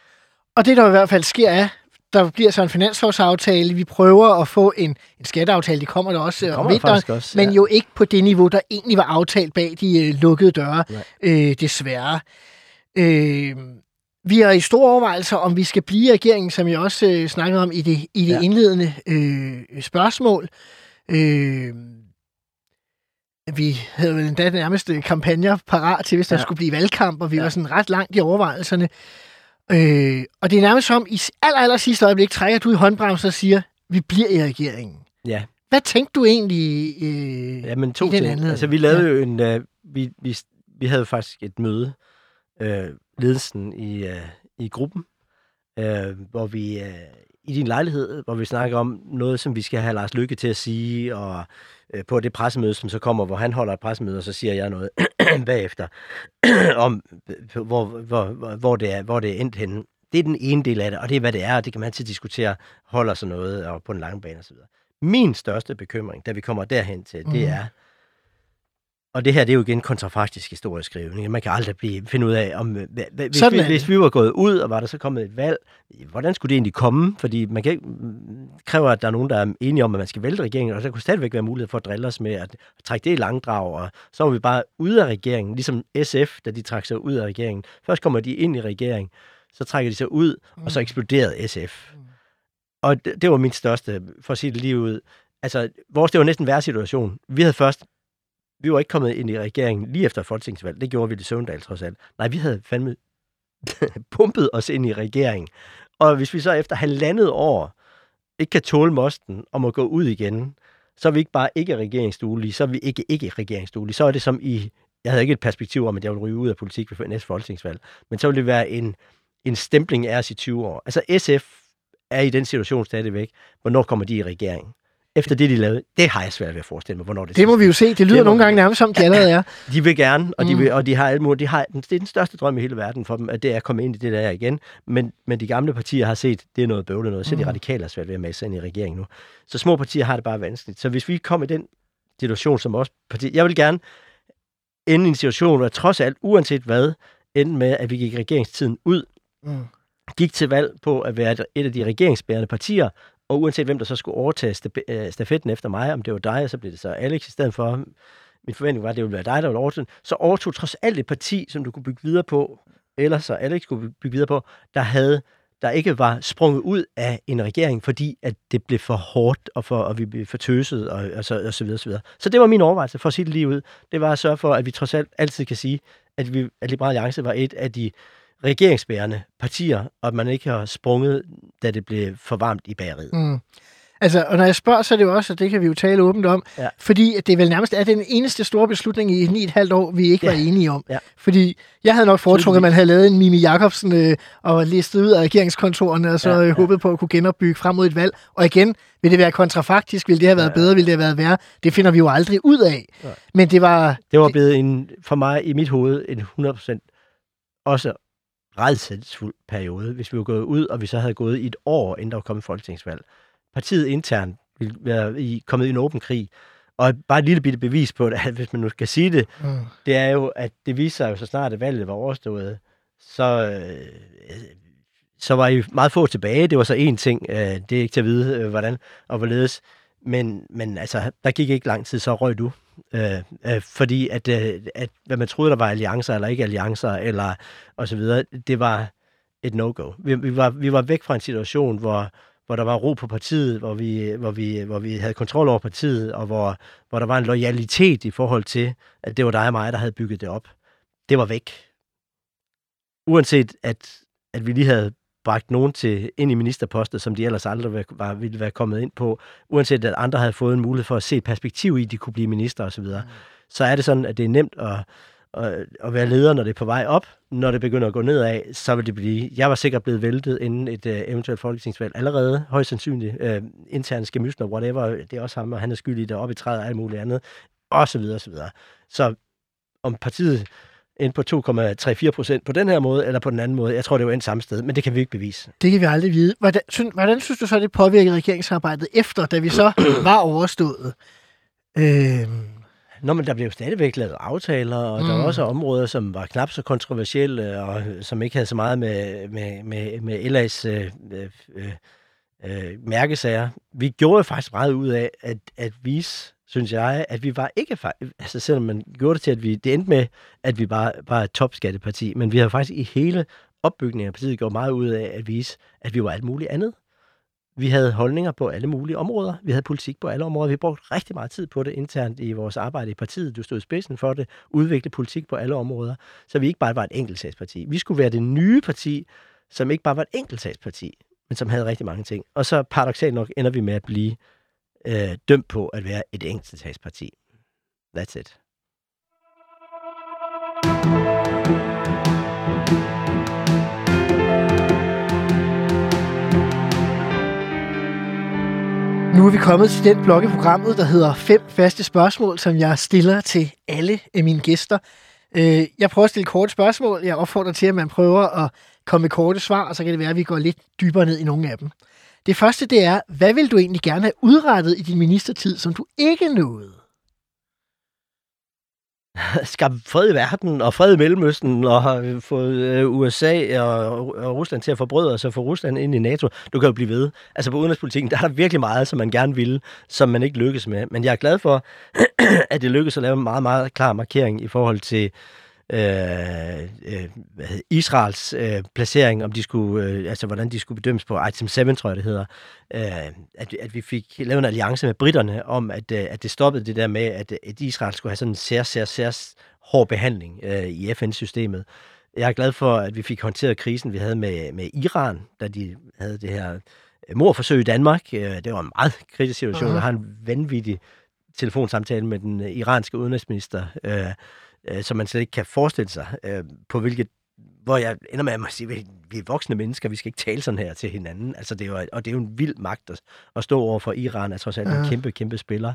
F: Og det, der i hvert fald sker, er, der bliver så en finanslovsaftale. Vi prøver at få en, en skatteaftale. Det kommer der også øh, om
G: kommer
F: vinteren,
G: faktisk også,
F: men
G: ja.
F: jo ikke på det niveau, der egentlig var aftalt bag de øh, lukkede døre,
G: Nej.
F: øh, desværre. Øh, vi er i store overvejelser, om vi skal blive regeringen, som jeg også øh, snakkede om i det, i det. Ja. indledende øh, spørgsmål. Øh, vi havde vel endda nærmest øh, kampagner parat til, hvis der ja. Skulle blive valgkamp, og vi ja. Var sådan ret langt i overvejelserne. Øh, og det er nærmest som, i aller, aller sidste øjeblik trækker du i håndbremsen og siger, vi bliver i regeringen.
G: Ja,
F: Hvad tænkte du egentlig øh,
G: ja men to
F: i den
G: ting.
F: anledning?
G: Altså vi lavede ja. jo en, uh, vi, vi, vi havde faktisk et møde, øh, ledelsen i, uh, i gruppen, øh, hvor vi uh, i din lejlighed, hvor vi snakker om noget, som vi skal have Lars Lykke til at sige, og øh, på det pressemøde, som så kommer, hvor han holder et pressemøde, og så siger jeg noget *clears throat* bagefter, *clears throat* om øh, hvor, hvor, hvor, hvor, det er, hvor det er endt henne. Det er den ene del af det, og det er, hvad det er, og det kan man altid diskutere, holder sig noget og på en lang bane osv. Min største bekymring, da vi kommer derhen til, det
F: Mhm.
G: er, og det her, det er jo igen kontrafaktisk historieskrivning. Man kan aldrig blive, finde ud af, om øh, hvis,
F: Sådan
G: vi, hvis vi var gået ud, og var der så kommet et valg, hvordan skulle det egentlig komme? Fordi man kan ikke, mm, kræver, at der er nogen, der er enige om, at man skal vælte regeringen, og der kunne stadigvæk være mulighed for at drille os med at trække det i langdrag, og så var vi bare ude af regeringen, ligesom SF, da de trak sig ud af regeringen. Først kommer de ind i regeringen, så trækker de sig ud, og så eksploderede SF. Og det, det var min største, for at sige det lige ud. Altså, vores, det var næsten en værre situation. Vi havde først vi var ikke kommet ind i regeringen lige efter folketingsvalget. Det gjorde vi i Søvndal trods alt. Nej, vi havde fandme *laughs* pumpet os ind i regeringen. Og hvis vi så efter halvandet år ikke kan tåle mosten om at gå ud igen, så er vi ikke bare ikke regeringsduelige, så er vi ikke ikke regeringsduelige. Så er det som i, jeg havde ikke et perspektiv om, at jeg ville ryge ud af politik ved næste folketingsvalg, men så ville det være en, en stempling af os i 20 år. Altså SF er i den situation stadigvæk. Hvornår kommer de i regering? Efter det, de lavede, det har jeg svært ved at forestille mig, hvornår det
F: Det må vi jo se. Det lyder
G: Det
F: nogle gange nærmest som, de allerede er.
G: De vil gerne, og de,
F: Mm.
G: vil, og de har alt muligt. De har, det er den største drøm i hele verden for dem, at det er at komme ind i det der igen. Men, men de gamle partier har set, det er noget bøvlet noget. Så mm. de radikale er svært ved at sig ind i regeringen nu. Så små partier har det bare vanskeligt. Så hvis vi kommer i den situation som også parti, jeg vil gerne ende i en situation, hvor trods alt, uanset hvad, ende med, at vi gik regeringstiden ud,
F: Mm.
G: gik til valg på at være et af de regeringsbærende partier, og uanset hvem der så skulle overtage øh, stafetten efter mig, om det var dig, og så blev det så Alex i stedet for. Min forventning var, at det ville være dig, der ville overtage den. Så overtog trods alt et parti, som du kunne bygge videre på, eller så Alex kunne bygge videre på, der havde der ikke var sprunget ud af en regering, fordi at det blev for hårdt, og, for, og vi blev for tøset, og, og, så, og så videre, så videre. Så det var min overvejelse, for at sige det lige ud. Det var at sørge for, at vi trods alt altid kan sige, at, vi, at Liberal Alliance var et af de regeringsbærende partier, og at man ikke har sprunget, da det blev for varmt i bageriet.
F: Mm. Altså, og når jeg spørger, så er det jo også, og det kan vi jo tale åbent om,
G: Ja.
F: fordi at det vel nærmest er den eneste store beslutning i ni et halvt år, vi ikke
G: Ja.
F: var enige om.
G: Ja.
F: Fordi jeg havde nok foretrukket, at man havde lavet en Mimi Jacobsen øh, og listet ud af regeringskontorerne, og så
G: Ja,
F: ja,
G: ja.
F: ja. håbet på at kunne genopbygge frem mod et valg. Og igen, vil det være kontrafaktisk? Vil det have været
G: Ja, ja.
F: bedre? Vil det have været værre? Det finder vi jo aldrig ud af.
G: Nej.
F: Men det var...
G: Det var blevet en, for mig i mit hoved en 100% også redselsfuld periode, hvis vi var gået ud, og vi så havde gået i et år, inden der var kommet folketingsvalg. Partiet internt ville være i, kommet i en åben krig. Og bare et lille bitte bevis på det, hvis man nu skal sige det,
F: Mm.
G: det er jo, at det viser sig jo, så snart at valget var overstået, så, øh, så var I meget få tilbage. Det var så én ting. Øh, det er ikke til at vide, øh, hvordan og hvorledes. Men, men altså, der gik ikke lang tid, så røg du. Øh, øh, fordi at, øh, at, hvad man troede, der var alliancer eller ikke alliancer, eller og så videre, det var et no-go. Vi, vi, var, vi var væk fra en situation, hvor, hvor der var ro på partiet, hvor vi, hvor vi, hvor vi havde kontrol over partiet, og hvor, hvor der var en loyalitet i forhold til, at det var dig og mig, der havde bygget det op. Det var væk. Uanset at, at vi lige havde bragt nogen til ind i ministerposter, som de ellers aldrig var, ville være kommet ind på, uanset at andre havde fået en mulighed for at se et perspektiv i, at de kunne blive minister osv., mm. så er det sådan, at det er nemt at, at, at være leder, når det er på vej op. Når det begynder at gå nedad, så vil det blive... Jeg var sikkert blevet væltet inden et uh, eventuelt folketingsvalg allerede, højst sandsynligt. Uh, interne skemysler, whatever, det er også ham, og han er skyldig op i træet og alt muligt andet, og så videre, og så videre. Så om partiet ind på 2,34 procent på den her måde, eller på den anden måde. Jeg tror, det var en samme sted, men det kan vi ikke bevise.
F: Det kan vi aldrig vide. Hvordan, synes, hvordan synes du så, det påvirkede regeringsarbejdet efter, da vi så *clears throat* var overstået? Øh,
G: Nå, men der blev jo stadigvæk lavet aftaler, og mm. der var
F: Mm.
G: også områder, som var knap så kontroversielle, og som ikke havde så meget med, med, med, med LA's øh, øh, øh, mærkesager. Vi gjorde jo faktisk meget ud af at, at vise, synes jeg, at vi var ikke... Altså selvom man gjorde det til, at vi... Det endte med, at vi bare var et topskatteparti, men vi har faktisk i hele opbygningen af partiet gjort meget ud af at vise, at vi var alt muligt andet. Vi havde holdninger på alle mulige områder. Vi havde politik på alle områder. Vi brugte rigtig meget tid på det internt i vores arbejde i partiet. Du stod i spidsen for det. Udvikle politik på alle områder. Så vi ikke bare var et enkeltsagsparti. Vi skulle være det nye parti, som ikke bare var et enkeltsagsparti, men som havde rigtig mange ting. Og så paradoxalt nok ender vi med at blive øh, dømt på at være et enkeltsagsparti. That's it.
F: Nu er vi kommet til den blok i programmet, der hedder fem faste spørgsmål, som jeg stiller til alle af mine gæster. Øh, jeg prøver at stille korte spørgsmål. Jeg opfordrer til, at man prøver at komme med korte svar, og så kan det være, at vi går lidt dybere ned i nogle af dem. Det første, det er, hvad vil du egentlig gerne have udrettet i din ministertid, som du ikke nåede? *laughs*
G: skabt fred i verden og fred i Mellemøsten og har øh, fået øh, USA og, Rusland til at forbrøde sig for Rusland ind i NATO. Du kan jo blive ved. Altså på udenrigspolitikken, der er der virkelig meget, som man gerne ville, som man ikke lykkes med. Men jeg er glad for, *clears throat* at det lykkedes at lave en meget, meget klar markering i forhold til øh, øh, hvad hedder, Israels øh, placering, om de skulle, øh, altså hvordan de skulle bedømmes på item 7, tror jeg det hedder, øh, at, at vi fik lavet en alliance med britterne om, at, øh, at det stoppede det der med, at, at Israel skulle have sådan en sær, sær, sær hård behandling øh, i FN-systemet. Jeg er glad for, at vi fik håndteret krisen, vi havde med, med Iran, da de havde det her øh, morforsøg i Danmark. Øh, det var en meget kritisk situation.
F: Aha.
G: Jeg har en vanvittig telefonsamtale med den iranske udenrigsminister, øh, øh, som man slet ikke kan forestille sig, øh, på hvilket hvor jeg ender med at sige, vi vi er voksne mennesker, vi skal ikke tale sådan her til hinanden. Altså, det er jo, og det er jo en vild magt at, at stå over for Iran, er trods alt en kæmpe, kæmpe spiller.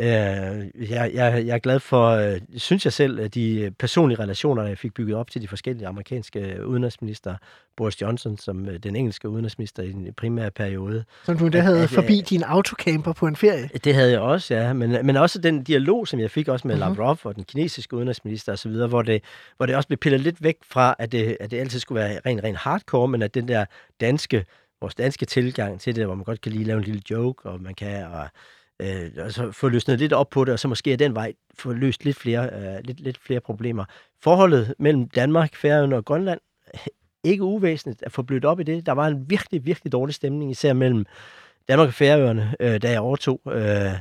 G: Øh, jeg, jeg, jeg er glad for, øh, synes jeg selv, at de personlige relationer, jeg fik bygget op til de forskellige amerikanske udenrigsminister, Boris Johnson som øh, den engelske udenrigsminister i den primære periode,
F: Som du
G: At-
F: havde
G: at-
F: forbi din autocamper på en ferie?
G: det havde jeg også, ja. Men, men også den dialog, som jeg fik også med mm-hmm. Lavrov og den kinesiske udenrigsminister osv., hvor det, hvor det også blev pillet lidt væk fra, at det, at det altid skulle være rent, rent hardcore, men at den der danske, vores danske tilgang til det, hvor man godt kan lige lave en lille joke, og man kan og, øh, og så få løsnet lidt op på det, og så måske af den vej få løst lidt flere, øh, lidt, lidt flere problemer. Forholdet mellem Danmark, Færøerne og Grønland, *laughs* ikke uvæsentligt at få blødt op i det. Der var en virkelig, virkelig dårlig stemning, især mellem Danmark og Færøerne, øh, da jeg overtog. Øh,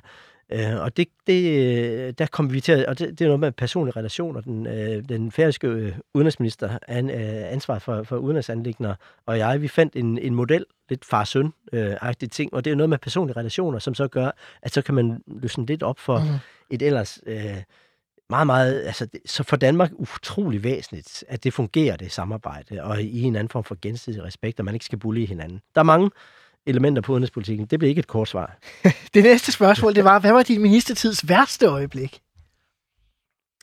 G: Øh, og det, det, øh, der kom vi til, at, og det, det er noget med personlige relationer. Den, øh, den færøske øh, udenrigsminister, an, øh, ansvar for, for udenrigsanlægner, og jeg, vi fandt en, en model, lidt far-søn-agtig øh, ting, og det er noget med personlige relationer, som så gør, at så kan man løsne lidt op for mm. et ellers... Øh, meget, meget, altså, så for Danmark utrolig væsentligt, at det fungerer, det samarbejde, og i en anden form for gensidig respekt, og man ikke skal bully hinanden. Der er mange elementer på udenrigspolitikken. Det bliver ikke et kort svar. *laughs*
F: det næste spørgsmål, det var, hvad var din ministertids værste øjeblik?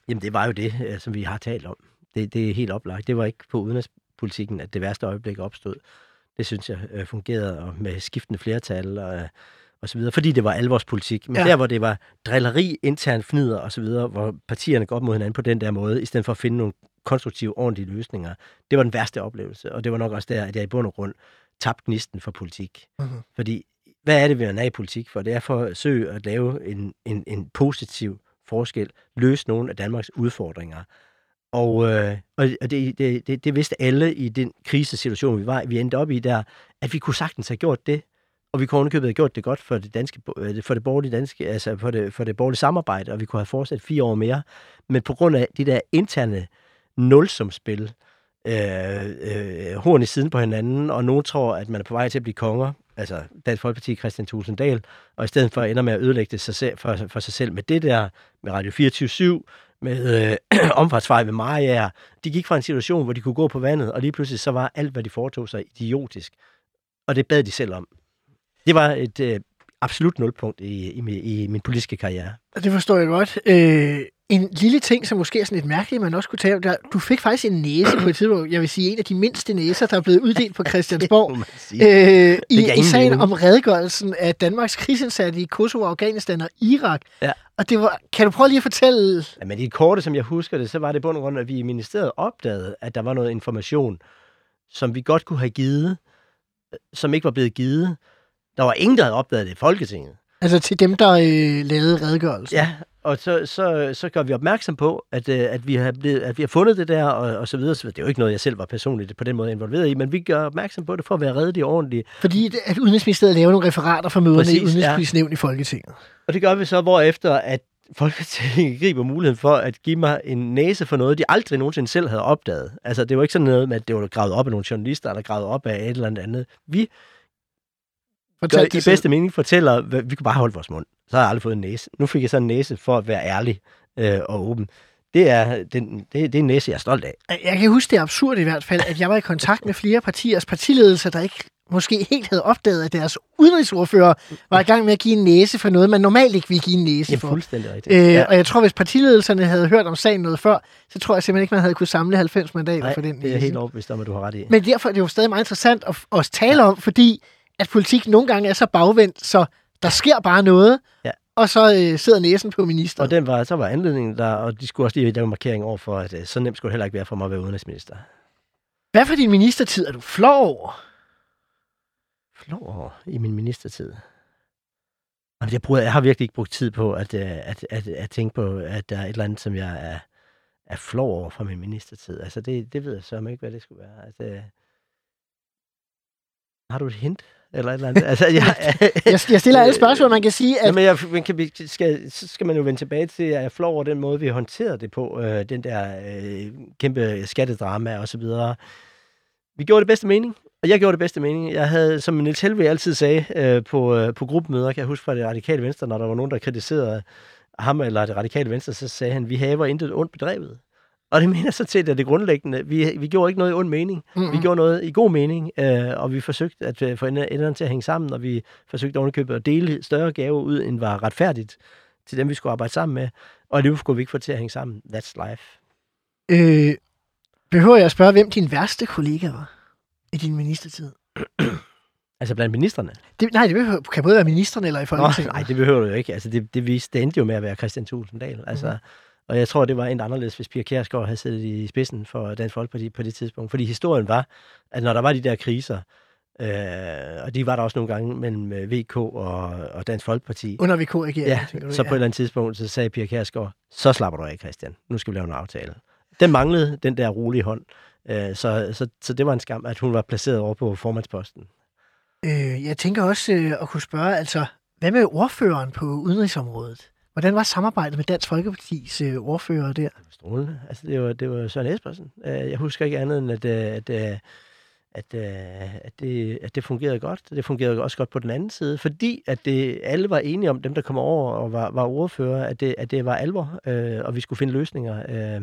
G: Jamen, det var jo det, øh, som vi har talt om. Det, det er helt oplagt. Det var ikke på udenrigspolitikken, at det værste øjeblik opstod. Det synes jeg øh, fungerede med skiftende flertal og, og så videre, fordi det var alvorspolitik. Men ja. der, hvor det var drilleri, intern fnider og så videre, hvor partierne går op mod hinanden på den der måde, i stedet for at finde nogle konstruktive, ordentlige løsninger, det var den værste oplevelse. Og det var nok også der, at jeg i bund og grund tabt gnisten for politik. Uh-huh. Fordi, hvad er det, vi er i politik for? Det er for at søge at lave en, en, en positiv forskel, løse nogle af Danmarks udfordringer. Og, øh, og det, det, det, det vidste alle i den krisesituation, vi var vi endte op i der, at vi kunne sagtens have gjort det, og vi kunne ovenikøbet have gjort det godt for det, danske, øh, for det borgerlige, danske, altså for det, for det borgerlige samarbejde, og vi kunne have fortsat fire år mere. Men på grund af de der interne nulsumspil, øh, øh, horn i siden på hinanden, og nogen tror, at man er på vej til at blive konger, altså Dansk Folkeparti Christian Tulsendal, og i stedet for ender med at ødelægge det sig selv, for, for sig selv med det der, med Radio 24 med øh, *clears throat* omfartsvej ved Maja. De gik fra en situation, hvor de kunne gå på vandet, og lige pludselig så var alt, hvad de foretog sig, idiotisk. Og det bad de selv om. Det var et øh, absolut nulpunkt i, i, i min politiske karriere.
F: Det forstår jeg godt. Øh, en lille ting, som måske er sådan lidt mærkeligt, man også kunne tage, der, du fik faktisk en næse på et *clears throat* tidspunkt, jeg vil sige en af de mindste næser, der er blevet uddelt på *laughs* Christiansborg, øh, i, i sagen om redegørelsen af Danmarks krigsindsatte i Kosovo, Afghanistan og Irak. Ja. Og det var, kan du prøve lige at fortælle?
G: Ja, men i det korte, som jeg husker det, så var det på grund af, at vi i ministeriet opdagede, at der var noget information, som vi godt kunne have givet, som ikke var blevet givet. Der var ingen, der havde opdaget det i Folketinget.
F: Altså til dem, der øh, lavede redegørelsen?
G: Ja, og så, så, så gør vi opmærksom på, at, øh, at, vi har blevet, at vi har fundet det der, og, og så videre. Så det er jo ikke noget, jeg selv var personligt på den måde involveret i, men vi gør opmærksom på det for at være redde og ordentlige.
F: Fordi at Udenrigsministeriet laver nogle referater fra møderne Præcis, i Udenrigspolitisk ja. i Folketinget.
G: Og det gør vi så, hvor efter at Folketinget *laughs* griber muligheden for at give mig en næse for noget, de aldrig nogensinde selv havde opdaget. Altså, det var ikke sådan noget med, at det var gravet op af nogle journalister, eller gravet op af et eller andet. Vi gør i bedste mening fortæller, vi kunne bare holde vores mund så har jeg aldrig fået en næse. Nu fik jeg så en næse for at være ærlig øh, og åben. Det er, den, det, det er en næse, jeg er stolt af.
F: Jeg kan huske det absurd i hvert fald, at jeg var i kontakt med flere partiers partiledelse, der ikke måske helt havde opdaget, at deres udenrigsordfører var i gang med at give en næse for noget, man normalt ikke ville give en næse for.
G: Ja, fuldstændig rigtigt. Øh,
F: ja. Og jeg tror, hvis partiledelserne havde hørt om sagen noget før, så tror jeg simpelthen ikke, man havde kunnet samle 90 mandater Nej, for den
G: næse. det er helt overbevist om, at du har ret i.
F: Men derfor er det jo stadig meget interessant at, at tale ja. om, fordi at politik nogle gange er så bagvendt, så der sker bare noget, og så øh, sidder næsen på minister.
G: Og den var, så var anledningen der, og de skulle også lige lave markering over for, at øh, så nemt skulle det heller ikke være for mig at være udenrigsminister.
F: Hvad for din ministertid er du flov over?
G: Flov over i min ministertid? Jamen, jeg, bruger, jeg har virkelig ikke brugt tid på at, øh, at, at, at tænke på, at der er et eller andet, som jeg er, er flov over fra min ministertid. Altså, det, det ved jeg så ikke, hvad det skulle være. Altså, har du et hint? Eller et eller andet. Altså, jeg, *laughs*
F: jeg, jeg stiller alle spørgsmål, man kan sige, at...
G: Jamen, jeg, man kan, skal, så skal man jo vende tilbage til, at jeg flov over den måde, vi håndterede det på. Øh, den der øh, kæmpe skattedrama og så videre. Vi gjorde det bedste mening, og jeg gjorde det bedste mening. Jeg havde, som Niels Helve altid sagde øh, på, øh, på gruppemøder, kan jeg huske fra det radikale venstre, når der var nogen, der kritiserede ham eller det radikale venstre, så sagde han, vi haver intet ondt bedrevet. Og det mener så til, at det grundlæggende. Vi, vi gjorde ikke noget i ond mening. Mm-hmm. Vi gjorde noget i god mening, øh, og vi forsøgte at øh, få enderne til at hænge sammen, og vi forsøgte ovenikøbet at dele større gaver ud, end var retfærdigt til dem, vi skulle arbejde sammen med. Og det skulle vi ikke få til at hænge sammen. That's life.
F: Øh, behøver jeg at spørge, hvem din værste kollega var i din ministertid? *clears throat*
G: altså blandt ministerne?
F: Det, nej, det behøver, kan både være ministerne eller i Folketinget.
G: nej, det behøver du jo ikke. Altså, det, det, viste, det endte jo med at være Christian Tulsendal. Altså, mm-hmm og jeg tror, det var en anderledes, hvis Pia Kjærsgaard havde siddet i spidsen for Dansk Folkeparti på det tidspunkt. Fordi historien var, at når der var de der kriser, øh, og de var der også nogle gange mellem øh, VK og, og Dansk Folkeparti.
F: Under vk
G: Ja, du, så på ja. et eller andet tidspunkt, så sagde Pia Kjærsgaard, så slapper du af, Christian. Nu skal vi lave en aftale. Den manglede, den der rolige hånd. Øh, så, så, så det var en skam, at hun var placeret over på formandsposten.
F: Øh, jeg tænker også øh, at kunne spørge, altså, hvad med ordføreren på udenrigsområdet? Hvordan var samarbejdet med Dansk Folkepartis øh, ordfører der?
G: Strålende. Altså, det var, det var Søren Espersen. Øh, jeg husker ikke andet end, at, øh, at, øh, at, at, at, det, at det fungerede godt. Det fungerede også godt på den anden side, fordi at det, alle var enige om, dem der kom over og var, var ordfører, at det, at det var alvor, øh, og vi skulle finde løsninger. Øh,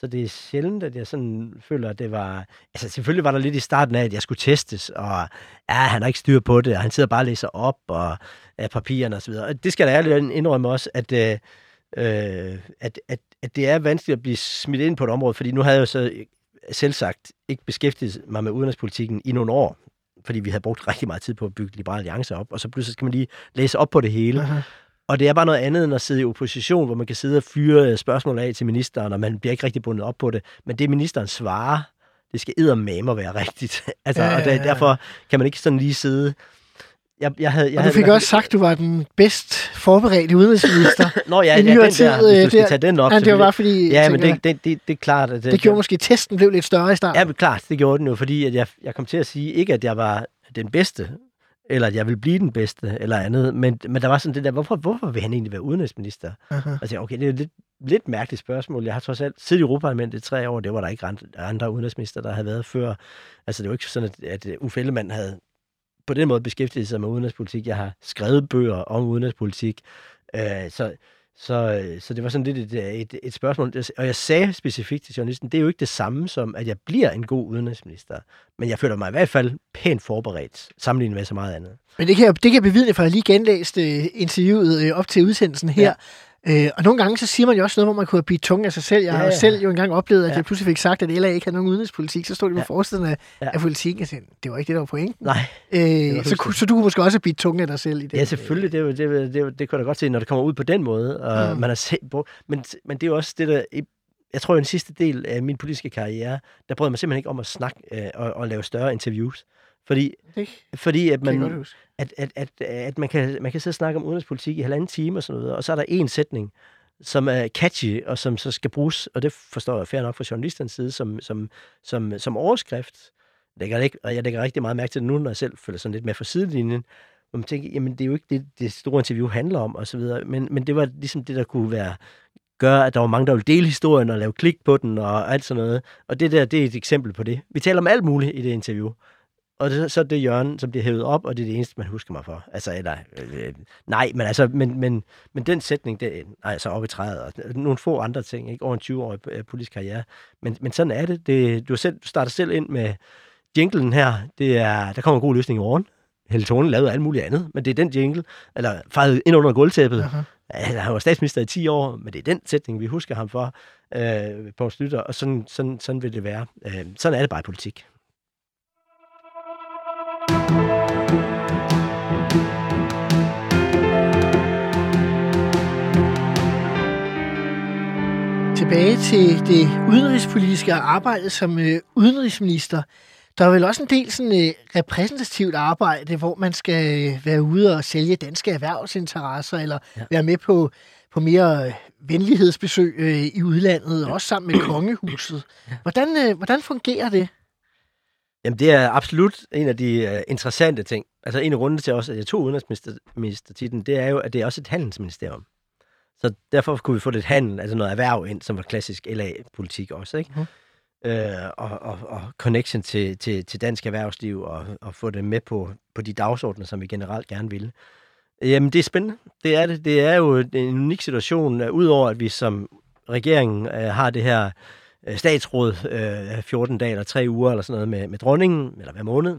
G: så det er sjældent, at jeg sådan føler, at det var... Altså selvfølgelig var der lidt i starten af, at jeg skulle testes, og ja, han har ikke styr på det, og han sidder bare og læser op og af papirerne osv. Og det skal der ærligt indrømme også, at, øh, øh, at, at, at det er vanskeligt at blive smidt ind på et område, fordi nu havde jeg jo så selv sagt ikke beskæftiget mig med udenrigspolitikken i nogle år, fordi vi havde brugt rigtig meget tid på at bygge Liberale Alliance op, og så pludselig skal man lige læse op på det hele.
F: Aha.
G: Og det er bare noget andet end at sidde i opposition, hvor man kan sidde og fyre spørgsmål af til ministeren, og man bliver ikke rigtig bundet op på det. Men det, ministeren svarer, det skal eddermame være *laughs* rigtigt. altså,
F: Ja, ja,
G: og der,
F: ja.
G: derfor kan man ikke sådan lige sidde... Jeg, jeg havde, jeg
F: Og du
G: havde
F: fik også sagt, at du var den bedst forberedte udenrigsminister. *laughs*
G: Nå ja, ja den
F: tid,
G: der, hvis
F: øh,
G: du skal
F: der-
G: tage den op.
F: Nej, det var bare fordi,
G: Ja,
F: jeg
G: men det, det, det, det er klart, at...
F: det gjorde måske, at testen blev lidt større i starten.
G: Ja, men klart, det gjorde den jo, fordi at jeg, jeg kom til at sige, ikke at jeg var den bedste, eller at jeg ville blive den bedste, eller andet, men, men der var sådan det der, hvorfor, hvorfor vil han egentlig være udenrigsminister?
F: Aha.
G: Og jeg tænkte, okay, det er lidt, lidt mærkeligt spørgsmål. Jeg har trods alt siddet i Europaparlamentet i tre år, det var der ikke andre, andre udenrigsminister, der havde været før. Altså, det var ikke sådan, at, at Uffe Ellemann havde på den måde beskæftiget sig med udenrigspolitik. Jeg har skrevet bøger om udenrigspolitik, øh, så, så, så det var sådan lidt et, et, et spørgsmål. Og jeg sagde specifikt til journalisten, det er jo ikke det samme som, at jeg bliver en god udenrigsminister. Men jeg føler mig i hvert fald pænt forberedt, sammenlignet med så meget andet.
F: Men det kan, jeg, det kan jeg bevidne, for jeg lige genlæst øh, interviewet øh, op til udsendelsen her. Ja. Øh, og nogle gange så siger man jo også noget, hvor man kunne have bidt tunge af sig selv. Jeg har
G: Ja,
F: jo
G: ja.
F: selv jo engang oplevet, at
G: Ja.
F: jeg pludselig fik sagt, at LA ikke havde nogen udenrigspolitik. Så stod det på
G: Ja.
F: forsiden af,
G: Ja.
F: af politik. Jeg tænkte, det var ikke det, der var pointen.
G: Nej,
F: Øh, så,
G: fuldstændig.
F: kunne- så du kunne måske også have bidt tunge af dig selv i det.
G: Ja, selvfølgelig. Det, det, det, jo- det kan jeg da godt se, når det kommer ud på den måde. Og
F: Mm.
G: man har set, men, men det er jo også det, der... Jeg tror, i den sidste del af min politiske karriere, der brød jeg mig simpelthen ikke om at snakke øh, og, og lave større interviews. Fordi,
F: Det
G: fordi at man, at, at, at, at man, kan, man kan sidde og snakke om udenrigspolitik i halvanden time og sådan noget, og så er der en sætning, som er catchy, og som så skal bruges, og det forstår jeg fair nok fra journalisternes side, som, som, som, som overskrift. Lægger, ikke, og jeg lægger rigtig meget mærke til det nu, når jeg selv følger sådan lidt mere fra sidelinjen, hvor man tænker, jamen det er jo ikke det, det store interview handler om, og så videre. Men, men det var ligesom det, der kunne være gøre, at der var mange, der ville dele historien og lave klik på den og alt sådan noget. Og det der, det er et eksempel på det. Vi taler om alt muligt i det interview. Og det, så er det hjørne, som bliver hævet op, og det er det eneste, man husker mig for. Altså, eller, øh, nej, men altså, men, men, men den sætning, det, nej, altså op i træet, og nogle få andre ting, ikke over en 20-årig øh, politisk karriere. Men, men sådan er det. det du, selv, du starter selv ind med jinglen her. Det er, der kommer en god løsning i morgen. Helle Thorne lavede alt muligt andet, men det er den jingle, eller fejret ind under gulvtæppet. Ja, han var statsminister i 10 år, men det er den sætning, vi husker ham for øh, på Slytter, og sådan, sådan, sådan vil det være. Øh, sådan er det bare i politik.
F: Tilbage til det udenrigspolitiske arbejde som øh, udenrigsminister. Der er vel også en del sådan, øh, repræsentativt arbejde, hvor man skal øh, være ude og sælge danske erhvervsinteresser, eller ja.
G: Ja.
F: være med på, på mere øh, venlighedsbesøg øh, i udlandet, også sammen med kongehuset. Hvordan, øh, hvordan fungerer det?
G: Jamen, det er absolut en af de uh, interessante ting. Altså, en af grundene til også, at jeg tog udenrigsministertitlen, det er jo, at det er også et handelsministerium. Så derfor kunne vi få lidt handel, altså noget erhverv ind, som var klassisk LA-politik også, ikke?
F: Mhm.
G: Øh, og, og, og connection til, til, til dansk erhvervsliv, og, og få det med på, på de dagsordner, som vi generelt gerne ville. Jamen, det er spændende. Det er det. Det er jo en unik situation, udover at vi som regeringen uh, har det her øh, statsråd øh, 14 dage eller 3 uger eller sådan noget med, med dronningen, eller hver måned,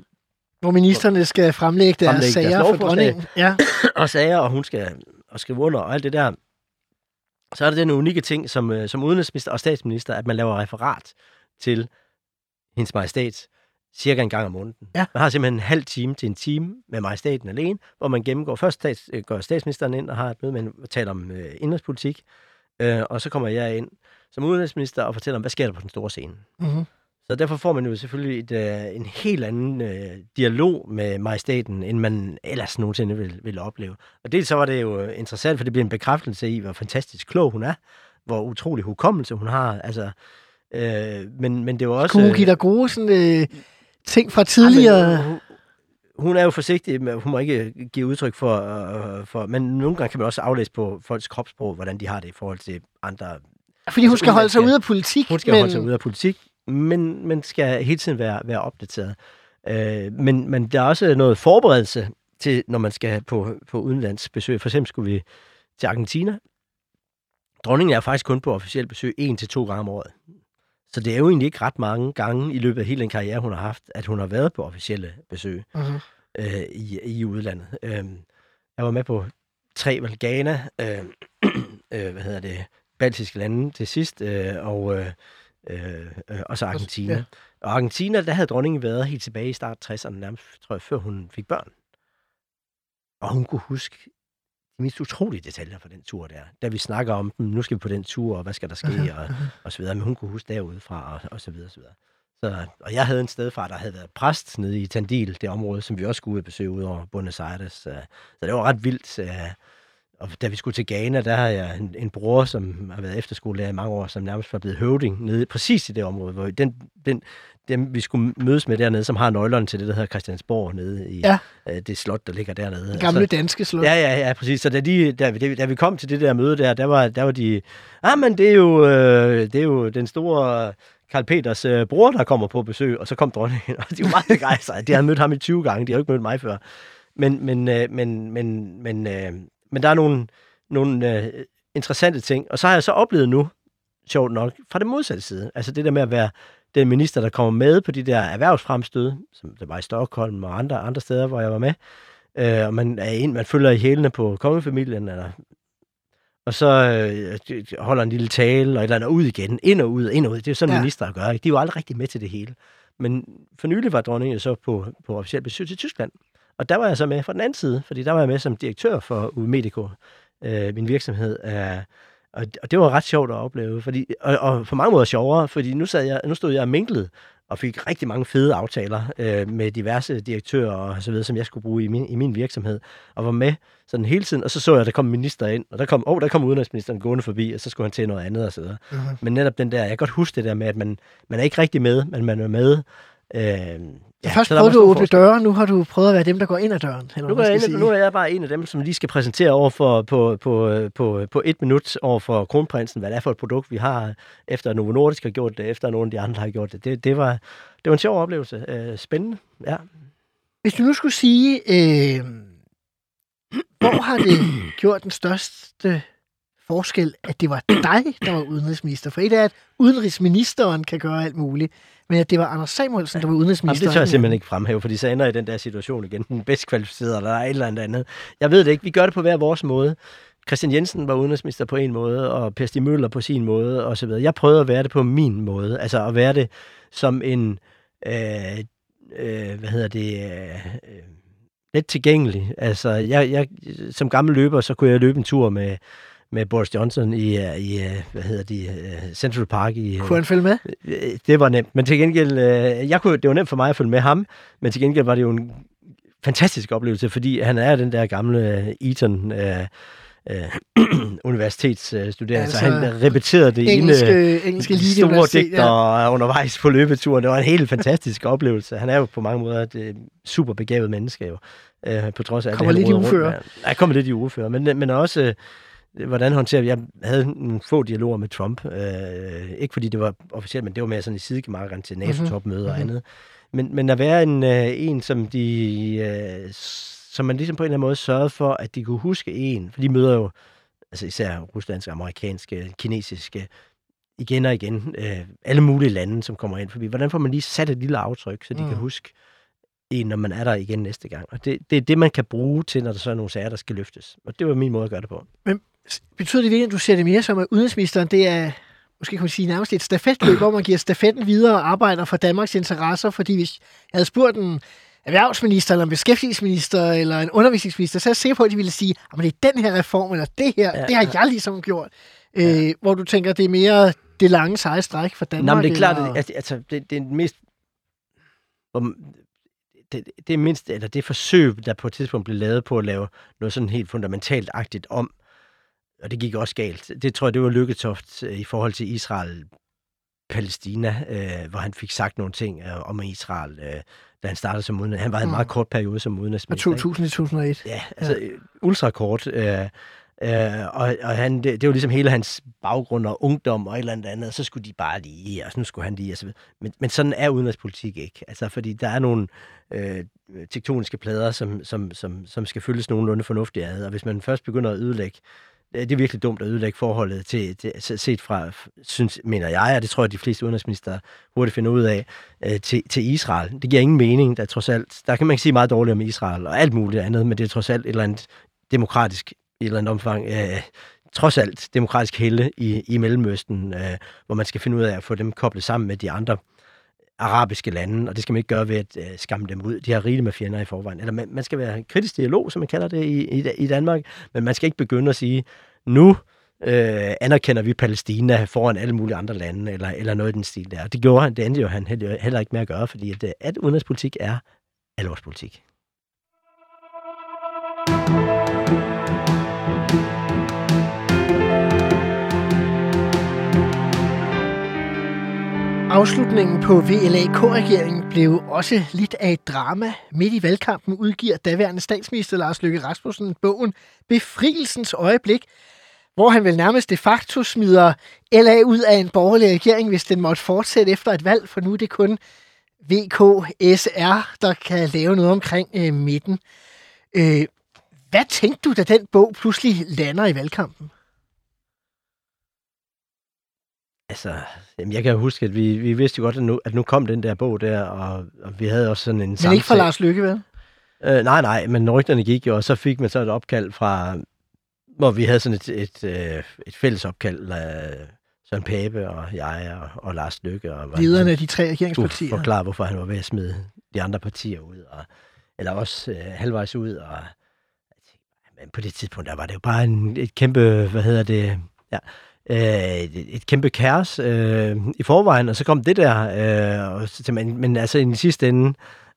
F: Hvor ministerne skal fremlægge deres
G: Fremlægge deres
F: sager for
G: lovforslag.
F: dronningen. Ja. *clears throat*
G: og sager, og hun skal og skrive under og alt det der. Så er det den unikke ting som, øh, som udenrigsminister og statsminister, at man laver referat til hendes majestæt cirka en gang om måneden.
F: Ja.
G: Man har simpelthen en halv time til en time med majestæten alene, hvor man gennemgår, først stats, øh, går statsministeren ind og har et møde med og taler om øh, indrigspolitik, øh, og så kommer jeg ind som udenrigsminister og fortæller om, hvad sker der på den store scene.
F: Mm-hmm.
G: Så derfor får man jo selvfølgelig et, øh, en helt anden øh, dialog med majestaten, end man ellers nogensinde vil, vil opleve. Og dels så var det jo interessant, for det bliver en bekræftelse i, hvor fantastisk klog hun er, hvor utrolig hukommelse hun har. Altså, øh, men, men det var også...
F: Kunne hun give dig gode sådan, øh, ting fra tidligere?
G: Ja, men hun, er jo forsigtig, men hun må ikke give udtryk for, øh, for... Men nogle gange kan man også aflæse på folks kropssprog, hvordan de har det i forhold til andre...
F: Fordi hun
G: Altså,
F: skal holde sig ude af politik.
G: Hun skal
F: men...
G: holde sig ude af politik, men, men skal hele tiden være, være opdateret. Øh, men, men der er også noget forberedelse til, når man skal på, på udenlandsbesøg. For eksempel skulle vi til Argentina. Dronningen er faktisk kun på officielt besøg en til to gange om året. Så det er jo egentlig ikke ret mange gange i løbet af hele den karriere, hun har haft, at hun har været på officielle besøg
F: Mhm.
G: øh, i, i udlandet. Øh, jeg var med på tre, vel Ghana, øh, *clears throat* øh, hvad hedder det, baltiske lande til sidst, øh, og øh, øh, øh, også Argentina.
F: Ja.
G: Og Argentina, der havde dronningen været helt tilbage i start 60'erne, nærmest, tror jeg, før hun fik børn. Og hun kunne huske de mest utrolige detaljer fra den tur der. Da vi snakker om, "Hmm, nu skal vi på den tur, og hvad skal der ske, *laughs* og, og så videre. Men hun kunne huske derudefra, og, og så videre, og så videre. Så, og jeg havde en stedfar, der havde været præst nede i Tandil, det område, som vi også skulle ud og besøge ud over Buenos Aires. Så, så det var ret vildt. Og da vi skulle til Ghana, der har jeg en, en bror, som har været efterskolelærer i mange år, som nærmest var blevet høvding nede præcis i det område, hvor den, den, dem, vi skulle mødes med dernede, som har nøglerne til det, der hedder Christiansborg nede i
F: Ja.
G: øh, det slot, der ligger dernede.
F: Det gamle
G: Så-
F: danske slot.
G: Ja, ja, ja, præcis. Så da, de, da, vi- da vi kom til det der møde der, der var, der var de, ah, men det er jo, øh, det er jo den store Karl Peters øh, bror, der kommer på besøg, og så kom dronningen, *laughs* og de var meget begejstrede. De havde mødt ham i 20 gange, de har jo ikke mødt mig før. Men, men, øh, men, men, men, øh, men der er nogle, nogle øh, interessante ting, og så har jeg så oplevet nu, sjovt nok, fra det modsatte side. Altså det der med at være den minister, der kommer med på de der erhvervsfremstød, som det var i Stockholm og andre, andre steder, hvor jeg var med, øh, og man er ind, man følger i hælene på kongefamilien, eller, og så øh, holder en lille tale, og et eller andet ud igen, ind og ud, ind og ud. Det er jo sådan,
F: Ja.
G: minister gør. Ikke? De er jo aldrig rigtig med til det hele. Men for nylig var dronningen så på, på officielt besøg til Tyskland. Og der var jeg så med fra den anden side, fordi der var jeg med som direktør for Umedico, øh, min virksomhed. Øh, og, og det var ret sjovt at opleve, fordi, og, og på mange måder sjovere, fordi nu, sad jeg, nu stod jeg og minklede, og fik rigtig mange fede aftaler øh, med diverse direktører og så videre, som jeg skulle bruge i min, i min virksomhed, og var med sådan hele tiden, og så så jeg, at der kom minister ind, og der kom, oh, der kom udenrigsministeren gående forbi, og så skulle han til noget andet og så videre.
F: Mhm.
G: Men netop den der, jeg kan godt huske det der med, at man, man er ikke rigtig med, men man er med. Øh, ja,
F: Først prøvede du at åbne
G: forskel.
F: døre, nu har du prøvet at være dem, der går ind ad døren. Eller
G: Nu er, jeg, nu er jeg bare en af dem, som lige skal præsentere over for, på, på, på, på et minut over for kronprinsen, hvad det er for et produkt, vi har, efter Novo Nordisk har gjort det, efter nogle af de andre har gjort det. Det, det, var, det var en sjov oplevelse. Øh, spændende, ja.
F: Hvis du nu skulle sige, øh, hvor har det gjort den største forskel, at det var dig, der var udenrigsminister? For et er, at udenrigsministeren kan gøre alt muligt, men at det var Anders Samuelsen, der var
G: Jamen,
F: udenrigsminister.
G: det tør jeg simpelthen ikke fremhæve, fordi så ender jeg i den der situation igen. Den bedst kvalificerede, eller er et eller andet. Jeg ved det ikke. Vi gør det på hver vores måde. Christian Jensen var udenrigsminister på en måde, og Per Stig Møller på sin måde, og så videre. Jeg prøvede at være det på min måde. Altså at være det som en, øh, øh, hvad hedder det, øh, let tilgængelig. Altså, jeg, jeg, som gammel løber, så kunne jeg løbe en tur med, med Boris Johnson i, øh, i øh, hvad hedder de, øh, Central Park i,
F: Kunne han følge med?
G: Det var nemt. Men til gengæld, jeg kunne, det var nemt for mig at følge med ham, men til gengæld var det jo en fantastisk oplevelse, fordi han er den der gamle Eton øh, øh, *clears throat* universitetsstuderende,
F: Altså,
G: altså, så han repeterede det
F: Engelske, engelske
G: inde
F: elite
G: store digter ja. undervejs på løbeturen. Det var en helt fantastisk oplevelse. Han er jo på mange måder et super begavet menneske jo, øh, på trods af
F: Kommer
G: det, han
F: lidt i
G: roder rundt
F: uføre.
G: med. Ja, kommer lidt i uføre, men, men også øh, hvordan håndterer vi? Jeg havde nogle få dialoger med Trump. Øh, ikke fordi det var officielt, men det var mere sådan i sidegemarkeren til NATO-topmøder mm-hmm. og
F: Mhm.
G: andet. Men, men at være en, øh, en som de... Øh, som man ligesom på en eller anden måde sørgede for, at de kunne huske en. For de møder jo altså især ruslandske, amerikanske, kinesiske, igen og igen, øh, alle mulige lande, som kommer ind forbi. Hvordan får man lige sat et lille aftryk, så de mm. kan huske en, når man er der igen næste gang. Og det, det er det, man kan bruge til, når der så er nogle sager, der skal løftes. Og det var min måde at gøre det på.
F: Betyder det virkelig, at du ser det mere som, at udenrigsministeren, det er, måske kan man sige nærmest et stafetløb, hvor man giver stafetten videre og arbejder for Danmarks interesser? Fordi hvis jeg havde spurgt en erhvervsminister, eller en beskæftigelsesminister, eller en undervisningsminister, så er jeg sikker på, at de ville sige, at det er den her reform, eller det her, ja,
G: Ja,
F: det har
G: ja.
F: jeg ligesom gjort. Øh, hvor du tænker, det er mere det lange seje stræk for Danmark.
G: Nå, men det er klart,
F: eller...
G: at altså, det, det er mest... Det, det er mindst, eller det forsøg, der på et tidspunkt blev lavet på at lave noget sådan helt fundamentalt agtigt om, og det gik også galt. Det tror jeg, det var Lykketoft øh, i forhold til Israel Palæstina, øh, hvor han fik sagt nogle ting øh, om Israel, øh, da han startede som udenrigs. Han var en
F: Mm.
G: meget kort periode som
F: Fra
G: udenrigsminister. ikke?
F: 2000 til 2001.
G: Ja, altså ja. ultrakort. Øh, øh, og, og han, det, det var ligesom hele hans baggrund og ungdom og et eller andet andet, og så skulle de bare lige, og så nu skulle han lige, og så videre. Men, men sådan er udenrigspolitik ikke. Altså, fordi der er nogle øh, tektoniske plader, som, som, som, som skal følges nogenlunde fornuftigt ad, og hvis man først begynder at ødelægge øh, det er virkelig dumt at ødelægge forholdet til, til altså set fra, synes, mener jeg, og det tror jeg, de fleste udenrigsminister hurtigt finder ud af, øh, til, til Israel. Det giver ingen mening, der trods alt, der kan man ikke sige meget dårligt om Israel og alt muligt andet, men det er trods alt et eller andet demokratisk, i et eller andet omfang, øh, trods alt demokratisk helle i, i Mellemøsten, øh, hvor man skal finde ud af at få dem koblet sammen med de andre arabiske lande, og det skal man ikke gøre ved at øh, skamme dem ud. De har rigeligt med fjender i forvejen. Eller man, man skal være kritisk dialog, som man kalder det i, i, i Danmark, men man skal ikke begynde at sige, nu øh, anerkender vi Palæstina foran alle mulige andre lande, eller, eller noget i den stil der. Det gjorde han, det endte jo han heller heller ikke med at gøre, fordi at, øh, at udenrigspolitik er alvorspolitik.
F: Afslutningen på VLAK-regeringen blev også lidt af et drama. Midt i valgkampen udgiver daværende statsminister Lars Løkke Rasmussen bogen Befrielsens øjeblik, hvor han vel nærmest de facto smider LA ud af en borgerlig regering, hvis den måtte fortsætte efter et valg, for nu er det kun VKSR, der kan lave noget omkring øh, midten. Øh, hvad tænkte du, da den bog pludselig lander i valgkampen?
G: Altså, jamen jeg kan huske, at vi, vi vidste jo godt, at nu, at nu kom den der bog der, og, og vi havde også sådan en
F: Men ikke fra Lars Løkke, vel?
G: Øh, nej, nej, men rygterne gik jo, og så fik man så et opkald fra, hvor vi havde sådan et, et, et, et fælles opkald af Søren Pape og jeg og, og Lars Løkke. Og
F: Lederne af de tre
G: skulle
F: regeringspartier.
G: forklare, hvorfor han var ved at smide de andre partier ud, og, eller også øh, halvvejs ud. Og, men på det tidspunkt, der var det jo bare en, et kæmpe, hvad hedder det, ja, øh, et, et kæmpe kaos øh, i forvejen, og så kom det der, øh, og så, men, men altså i den sidste ende,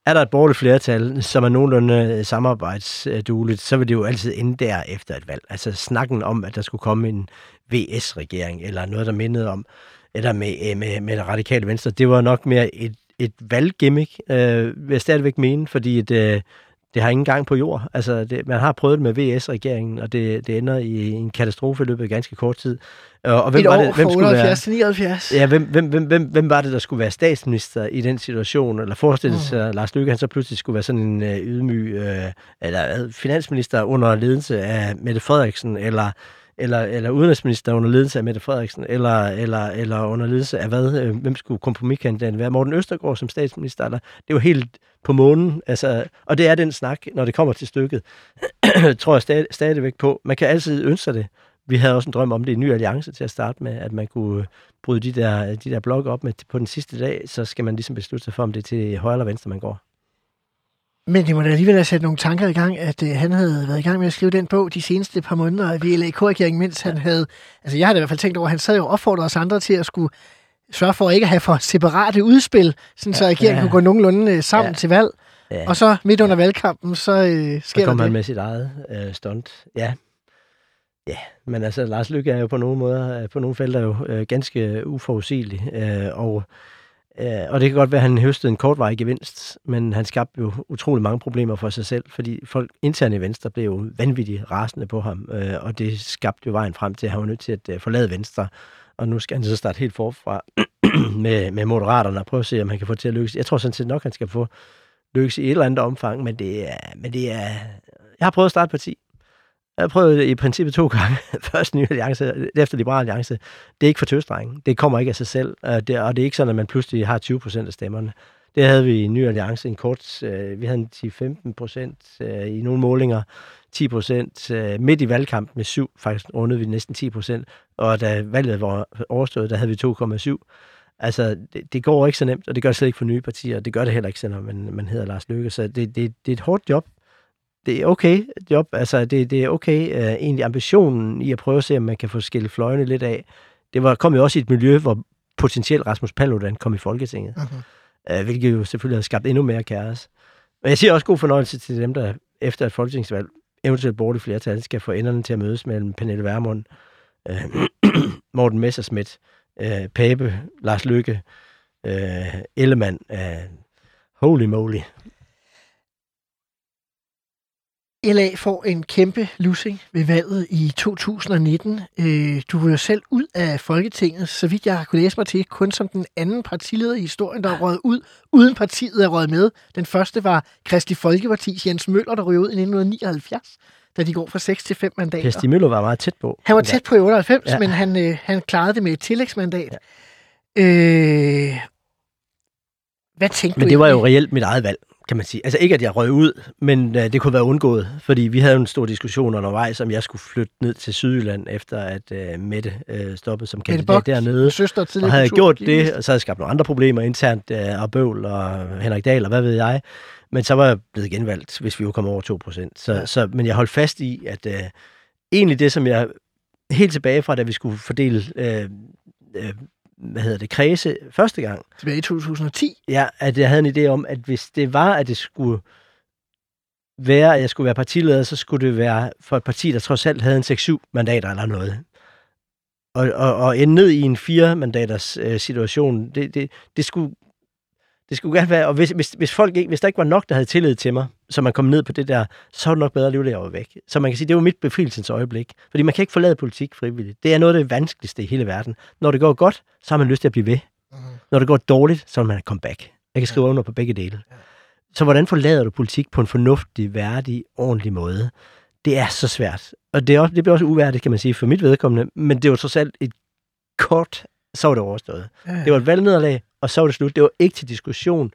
G: er der et borgerligt flertal, som er nogenlunde øh, samarbejdsdueligt, så vil det jo altid ende der efter et valg. Altså snakken om, at der skulle komme en VS-regering, eller noget, der mindede om, eller med, øh, med, med det radikale venstre, det var nok mere et, et valggimmick, øh, vil jeg stadigvæk mene, fordi det, det har ingen gang på jord. Altså, det, man har prøvet det med VS-regeringen, og det, det ender i en katastrofe i løbet af ganske kort tid. Og, og hvem
F: Et
G: var
F: år
G: det, hvem skulle
F: 78
G: være,
F: til 79.
G: Ja, hvem, hvem, hvem, hvem, hvem var det, der skulle være statsminister i den situation? Eller forestille
F: Mm.
G: sig, at Lars Løkke han så pludselig skulle være sådan en øh, ydmyg øh, eller hvad, finansminister under ledelse af Mette Frederiksen, eller eller, eller udenrigsminister under ledelse af Mette Frederiksen, eller, eller, eller under ledelse af hvad? Øh, Hvem skulle kompromiskandidaten være? Morten Østergaard som statsminister? Eller? Det var helt på månen. Altså, og det er den snak, når det kommer til stykket, *clears throat* tror jeg stadig, stadigvæk på. Man kan altid ønske sig det. Vi havde også en drøm om det i Ny Alliance til at starte med, at man kunne øh, bryde de der, de der blokke op med på den sidste dag, så skal man ligesom beslutte sig for, om det er til højre eller venstre, man går.
F: Men det må da alligevel have sat nogle tanker i gang, at øh, han havde været i gang med at skrive den bog de seneste par måneder af VLAK-regeringen, mens han havde... Altså jeg havde i hvert fald tænkt over, at han sad jo opfordrede os andre til at skulle sørge for ikke at have for separate udspil, sådan så regeringen
G: Ja.
F: kunne gå nogenlunde øh, sammen
G: Ja.
F: til valg.
G: Ja.
F: Og så midt under valgkampen, så øh,
G: Så
F: sker
G: kom
F: der
G: han med sit eget øh, stunt. Ja. Ja, men altså, Lars Lykke er jo på nogle måder, øh, på nogle felter jo øh, ganske uforudsigelig. Øh, og, øh, og det kan godt være, at han høstede en kortvarig gevinst, men han skabte jo utrolig mange problemer for sig selv, fordi folk internt i Venstre blev jo vanvittigt rasende på ham, øh, og det skabte jo vejen frem til, at han var nødt til at øh, forlade Venstre. Og nu skal han så starte helt forfra *clears throat* med, med Moderaterne og prøve at se, om han kan få det til at lykkes. Jeg tror sådan set nok, han skal få lykkes i et eller andet omfang, men det er, men det er jeg har prøvet at starte parti. Jeg har prøvet det i princippet to gange. *laughs* Først Ny Alliance, efter Liberal Alliance. Det er ikke for tøsdrengen. Det kommer ikke af sig selv. Og det, og det er ikke sådan, at man pludselig har 20 procent af stemmerne. Det havde vi i Ny Alliance en kort... Øh, vi havde 10-15 procent øh, i nogle målinger. 10 procent øh, midt i valgkampen med 7. Faktisk rundede vi næsten 10 procent. Og da valget var overstået, der havde vi 2,7. Altså, det, det går ikke så nemt, og det gør det slet ikke for nye partier. Det gør det heller ikke, selvom man, man hedder Lars Løkke. Så det, det, det er et hårdt job. Det er okay job. Altså, det, det er okay. Uh, egentlig ambitionen i at prøve at se, om man kan få skilt fløjene lidt af. Det var, kom jo også i et miljø, hvor potentielt Rasmus Paludan kom i Folketinget.
F: Mhm.
G: Uh, hvilket jo selvfølgelig har skabt endnu mere kaos. Men jeg siger også god fornøjelse til dem, der efter et folketingsvalg, eventuelt borgerligt flertal, skal få enderne til at mødes mellem Pernille Vermund, uh, *clears throat* Morten Messerschmidt, uh, Pape, Lars Lykke, uh, Ellemann, uh, Holy moly.
F: LA får en kæmpe losing ved valget i 2019. Øh, du var jo selv ud af Folketinget, så vidt jeg har kunne læse mig til, kun som den anden partileder i historien, der er røget ud, uden partiet er røget med. Den første var Kristelig Folkeparti's Jens Møller, der røg ud i 1979, da de går fra 6 til 5 mandater.
G: Kirsti Møller var meget tæt på.
F: Han var tæt på i 98, ja. Men han, øh, han klarede det med et tillægsmandat. Ja. Øh, hvad tænkte
G: Men
F: du
G: det var jo
F: egentlig?
G: reelt mit eget valg, kan man sige. Altså ikke, at jeg røg ud, men uh, det kunne være undgået, fordi vi havde en stor diskussion undervejs, om jeg skulle flytte ned til Sydjylland, efter at uh, Mette uh, stoppede som kandidat
F: Bock,
G: dernede.
F: søster
G: Og
F: tidligere
G: havde gjort det, og så havde jeg skabt nogle andre problemer internt, uh, og Bøvl og Henrik Dahl, og hvad ved jeg. Men så var jeg blevet genvalgt, hvis vi jo kom over 2 procent. Så,
F: Ja.
G: ja. så, men jeg holdt fast i, at uh, egentlig det, som jeg helt tilbage fra, da vi skulle fordele uh, uh, hvad hedder det, kredse første gang,
F: Tilbage i 2010.
G: Ja, at jeg havde en idé om, at hvis det var, at det skulle være, at jeg skulle være partileder, så skulle det være for et parti, der trods alt havde en 6-7 mandater eller noget. Og, og, og ende ned i en 4 mandaters øh, situation, det, det, det skulle det skulle gerne være, og hvis, hvis, hvis, folk ikke, hvis der ikke var nok, der havde tillid til mig, så man kom ned på det der, så var det nok bedre at leve jeg var væk. Så man kan sige, det var mit befrielsens øjeblik. Fordi man kan ikke forlade politik frivilligt. Det er noget af det vanskeligste i hele verden. Når det går godt, så har man lyst til at blive ved. Når det går dårligt, så vil man have comeback. Jeg kan skrive under på begge dele. Så hvordan forlader du politik på en fornuftig, værdig, ordentlig måde? Det er så svært. Og det, er også, det bliver også uværdigt, kan man sige, for mit vedkommende. Men det var trods alt et kort, så var det overstået. Det var et valgnederlag, og så var det slut. Det var ikke til diskussion.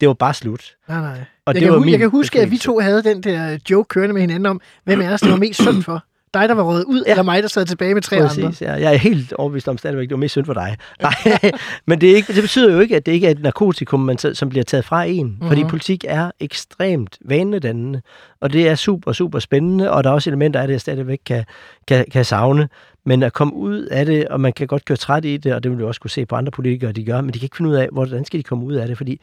G: Det var bare slut.
F: Nej, nej.
G: Og
F: jeg,
G: det
F: kan,
G: var
F: hu-
G: min
F: jeg kan huske, at vi to havde den der joke kørende med hinanden om, hvem af os, det var mest synd for. Dig, der var røget ud, ja. Eller mig, der sad tilbage med tre andre.
G: Præcis, ja. Jeg er helt overbevist om stadigvæk, det var mest synd for dig. Nej, *laughs* men det, er ikke, det betyder jo ikke, at det ikke er et narkotikum, man, som bliver taget fra en. Mm-hmm. Fordi politik er ekstremt vanedannende, og det er super, super spændende, og der er også elementer af det, jeg stadigvæk kan, kan, kan savne. Men at komme ud af det, og man kan godt køre træt i det, og det vil du også kunne se på andre politikere, de gør, men de kan ikke finde ud af, hvordan skal de komme ud af det, fordi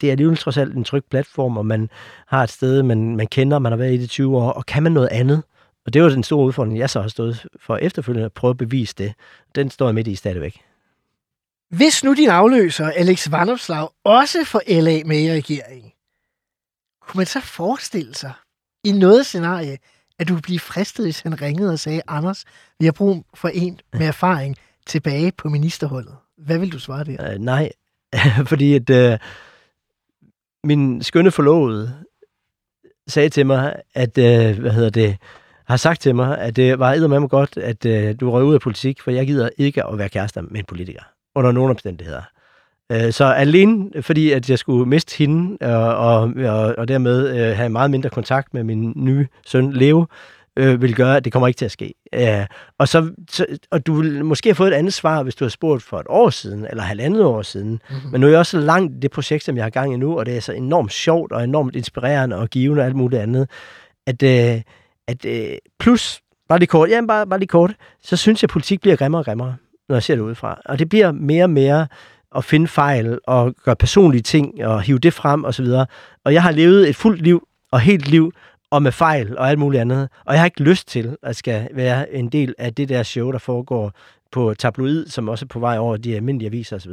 G: det er alligevel trods alt en tryg platform, og man har et sted, man, man kender, man har været i det 20 år, og kan man noget andet? Og det var den store udfordring, jeg så har stået for efterfølgende at prøve at bevise det. Den står jeg midt i stadigvæk.
F: Hvis nu din afløser, Alex Vandopslag, også får LA med i regeringen, kunne man så forestille sig i noget scenarie, at du ville blive fristet, hvis han ringede og sagde, Anders, vi har brug for en med *laughs* erfaring tilbage på ministerholdet. Hvad vil du svare der?
G: Uh, nej, *laughs* fordi at uh, min skønne forlovede sagde til mig, at, uh, hvad hedder det, har sagt til mig, at det var med mig godt, at uh, du røg ud af politik, for jeg gider ikke at være kærester med en politiker, under nogen omstændigheder. Uh, så alene fordi, at jeg skulle miste hende, og, og, og, og dermed uh, have meget mindre kontakt med min nye søn, Leo, øh, vil gøre, at det kommer ikke til at ske. Øh, og, så, så, og du vil måske have fået et andet svar, hvis du har spurgt for et år siden, eller halvandet år siden. Mm-hmm. Men nu er jeg også så langt i det projekt, som jeg har gang i nu, og det er så enormt sjovt, og enormt inspirerende, og givende, og alt muligt andet, at, øh, at øh, plus, bare lige kort, jamen bare, bare lige kort, så synes jeg, at politik bliver grimmere og grimmere, når jeg ser det udefra. Og det bliver mere og mere at finde fejl, og gøre personlige ting, og hive det frem, og så videre. Og jeg har levet et fuldt liv, og helt liv, og med fejl og alt muligt andet. Og jeg har ikke lyst til at skal være en del af det der show, der foregår på tabloid, som også er på vej over de almindelige aviser osv.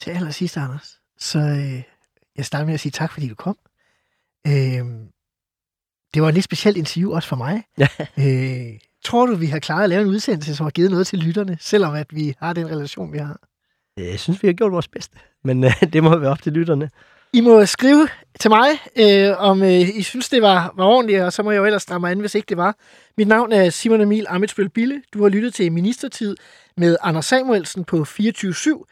F: Til allersidst, Anders, så øh, jeg starter med at sige tak, fordi du kom. Øh, det var et lidt specielt interview også for mig.
G: Ja. *laughs*
F: Øh, tror du, vi har klaret at lave en udsendelse, som har givet noget til lytterne, selvom at vi har den relation, vi har?
G: Øh, jeg synes, vi har gjort vores bedste, men øh, *laughs* det må være op til lytterne.
F: I må skrive til mig, øh, om øh, I synes, det var, var ordentligt, og så må jeg jo ellers stramme mig an, hvis ikke det var. Mit navn er Simon Emil Amitsbøl Bille. Du har lyttet til Ministertid med Anders Samuelsen på 24-7.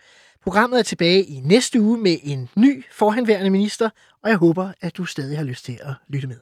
F: Programmet er tilbage i næste uge med en ny forhenværende minister, og jeg håber, at du stadig har lyst til at lytte med.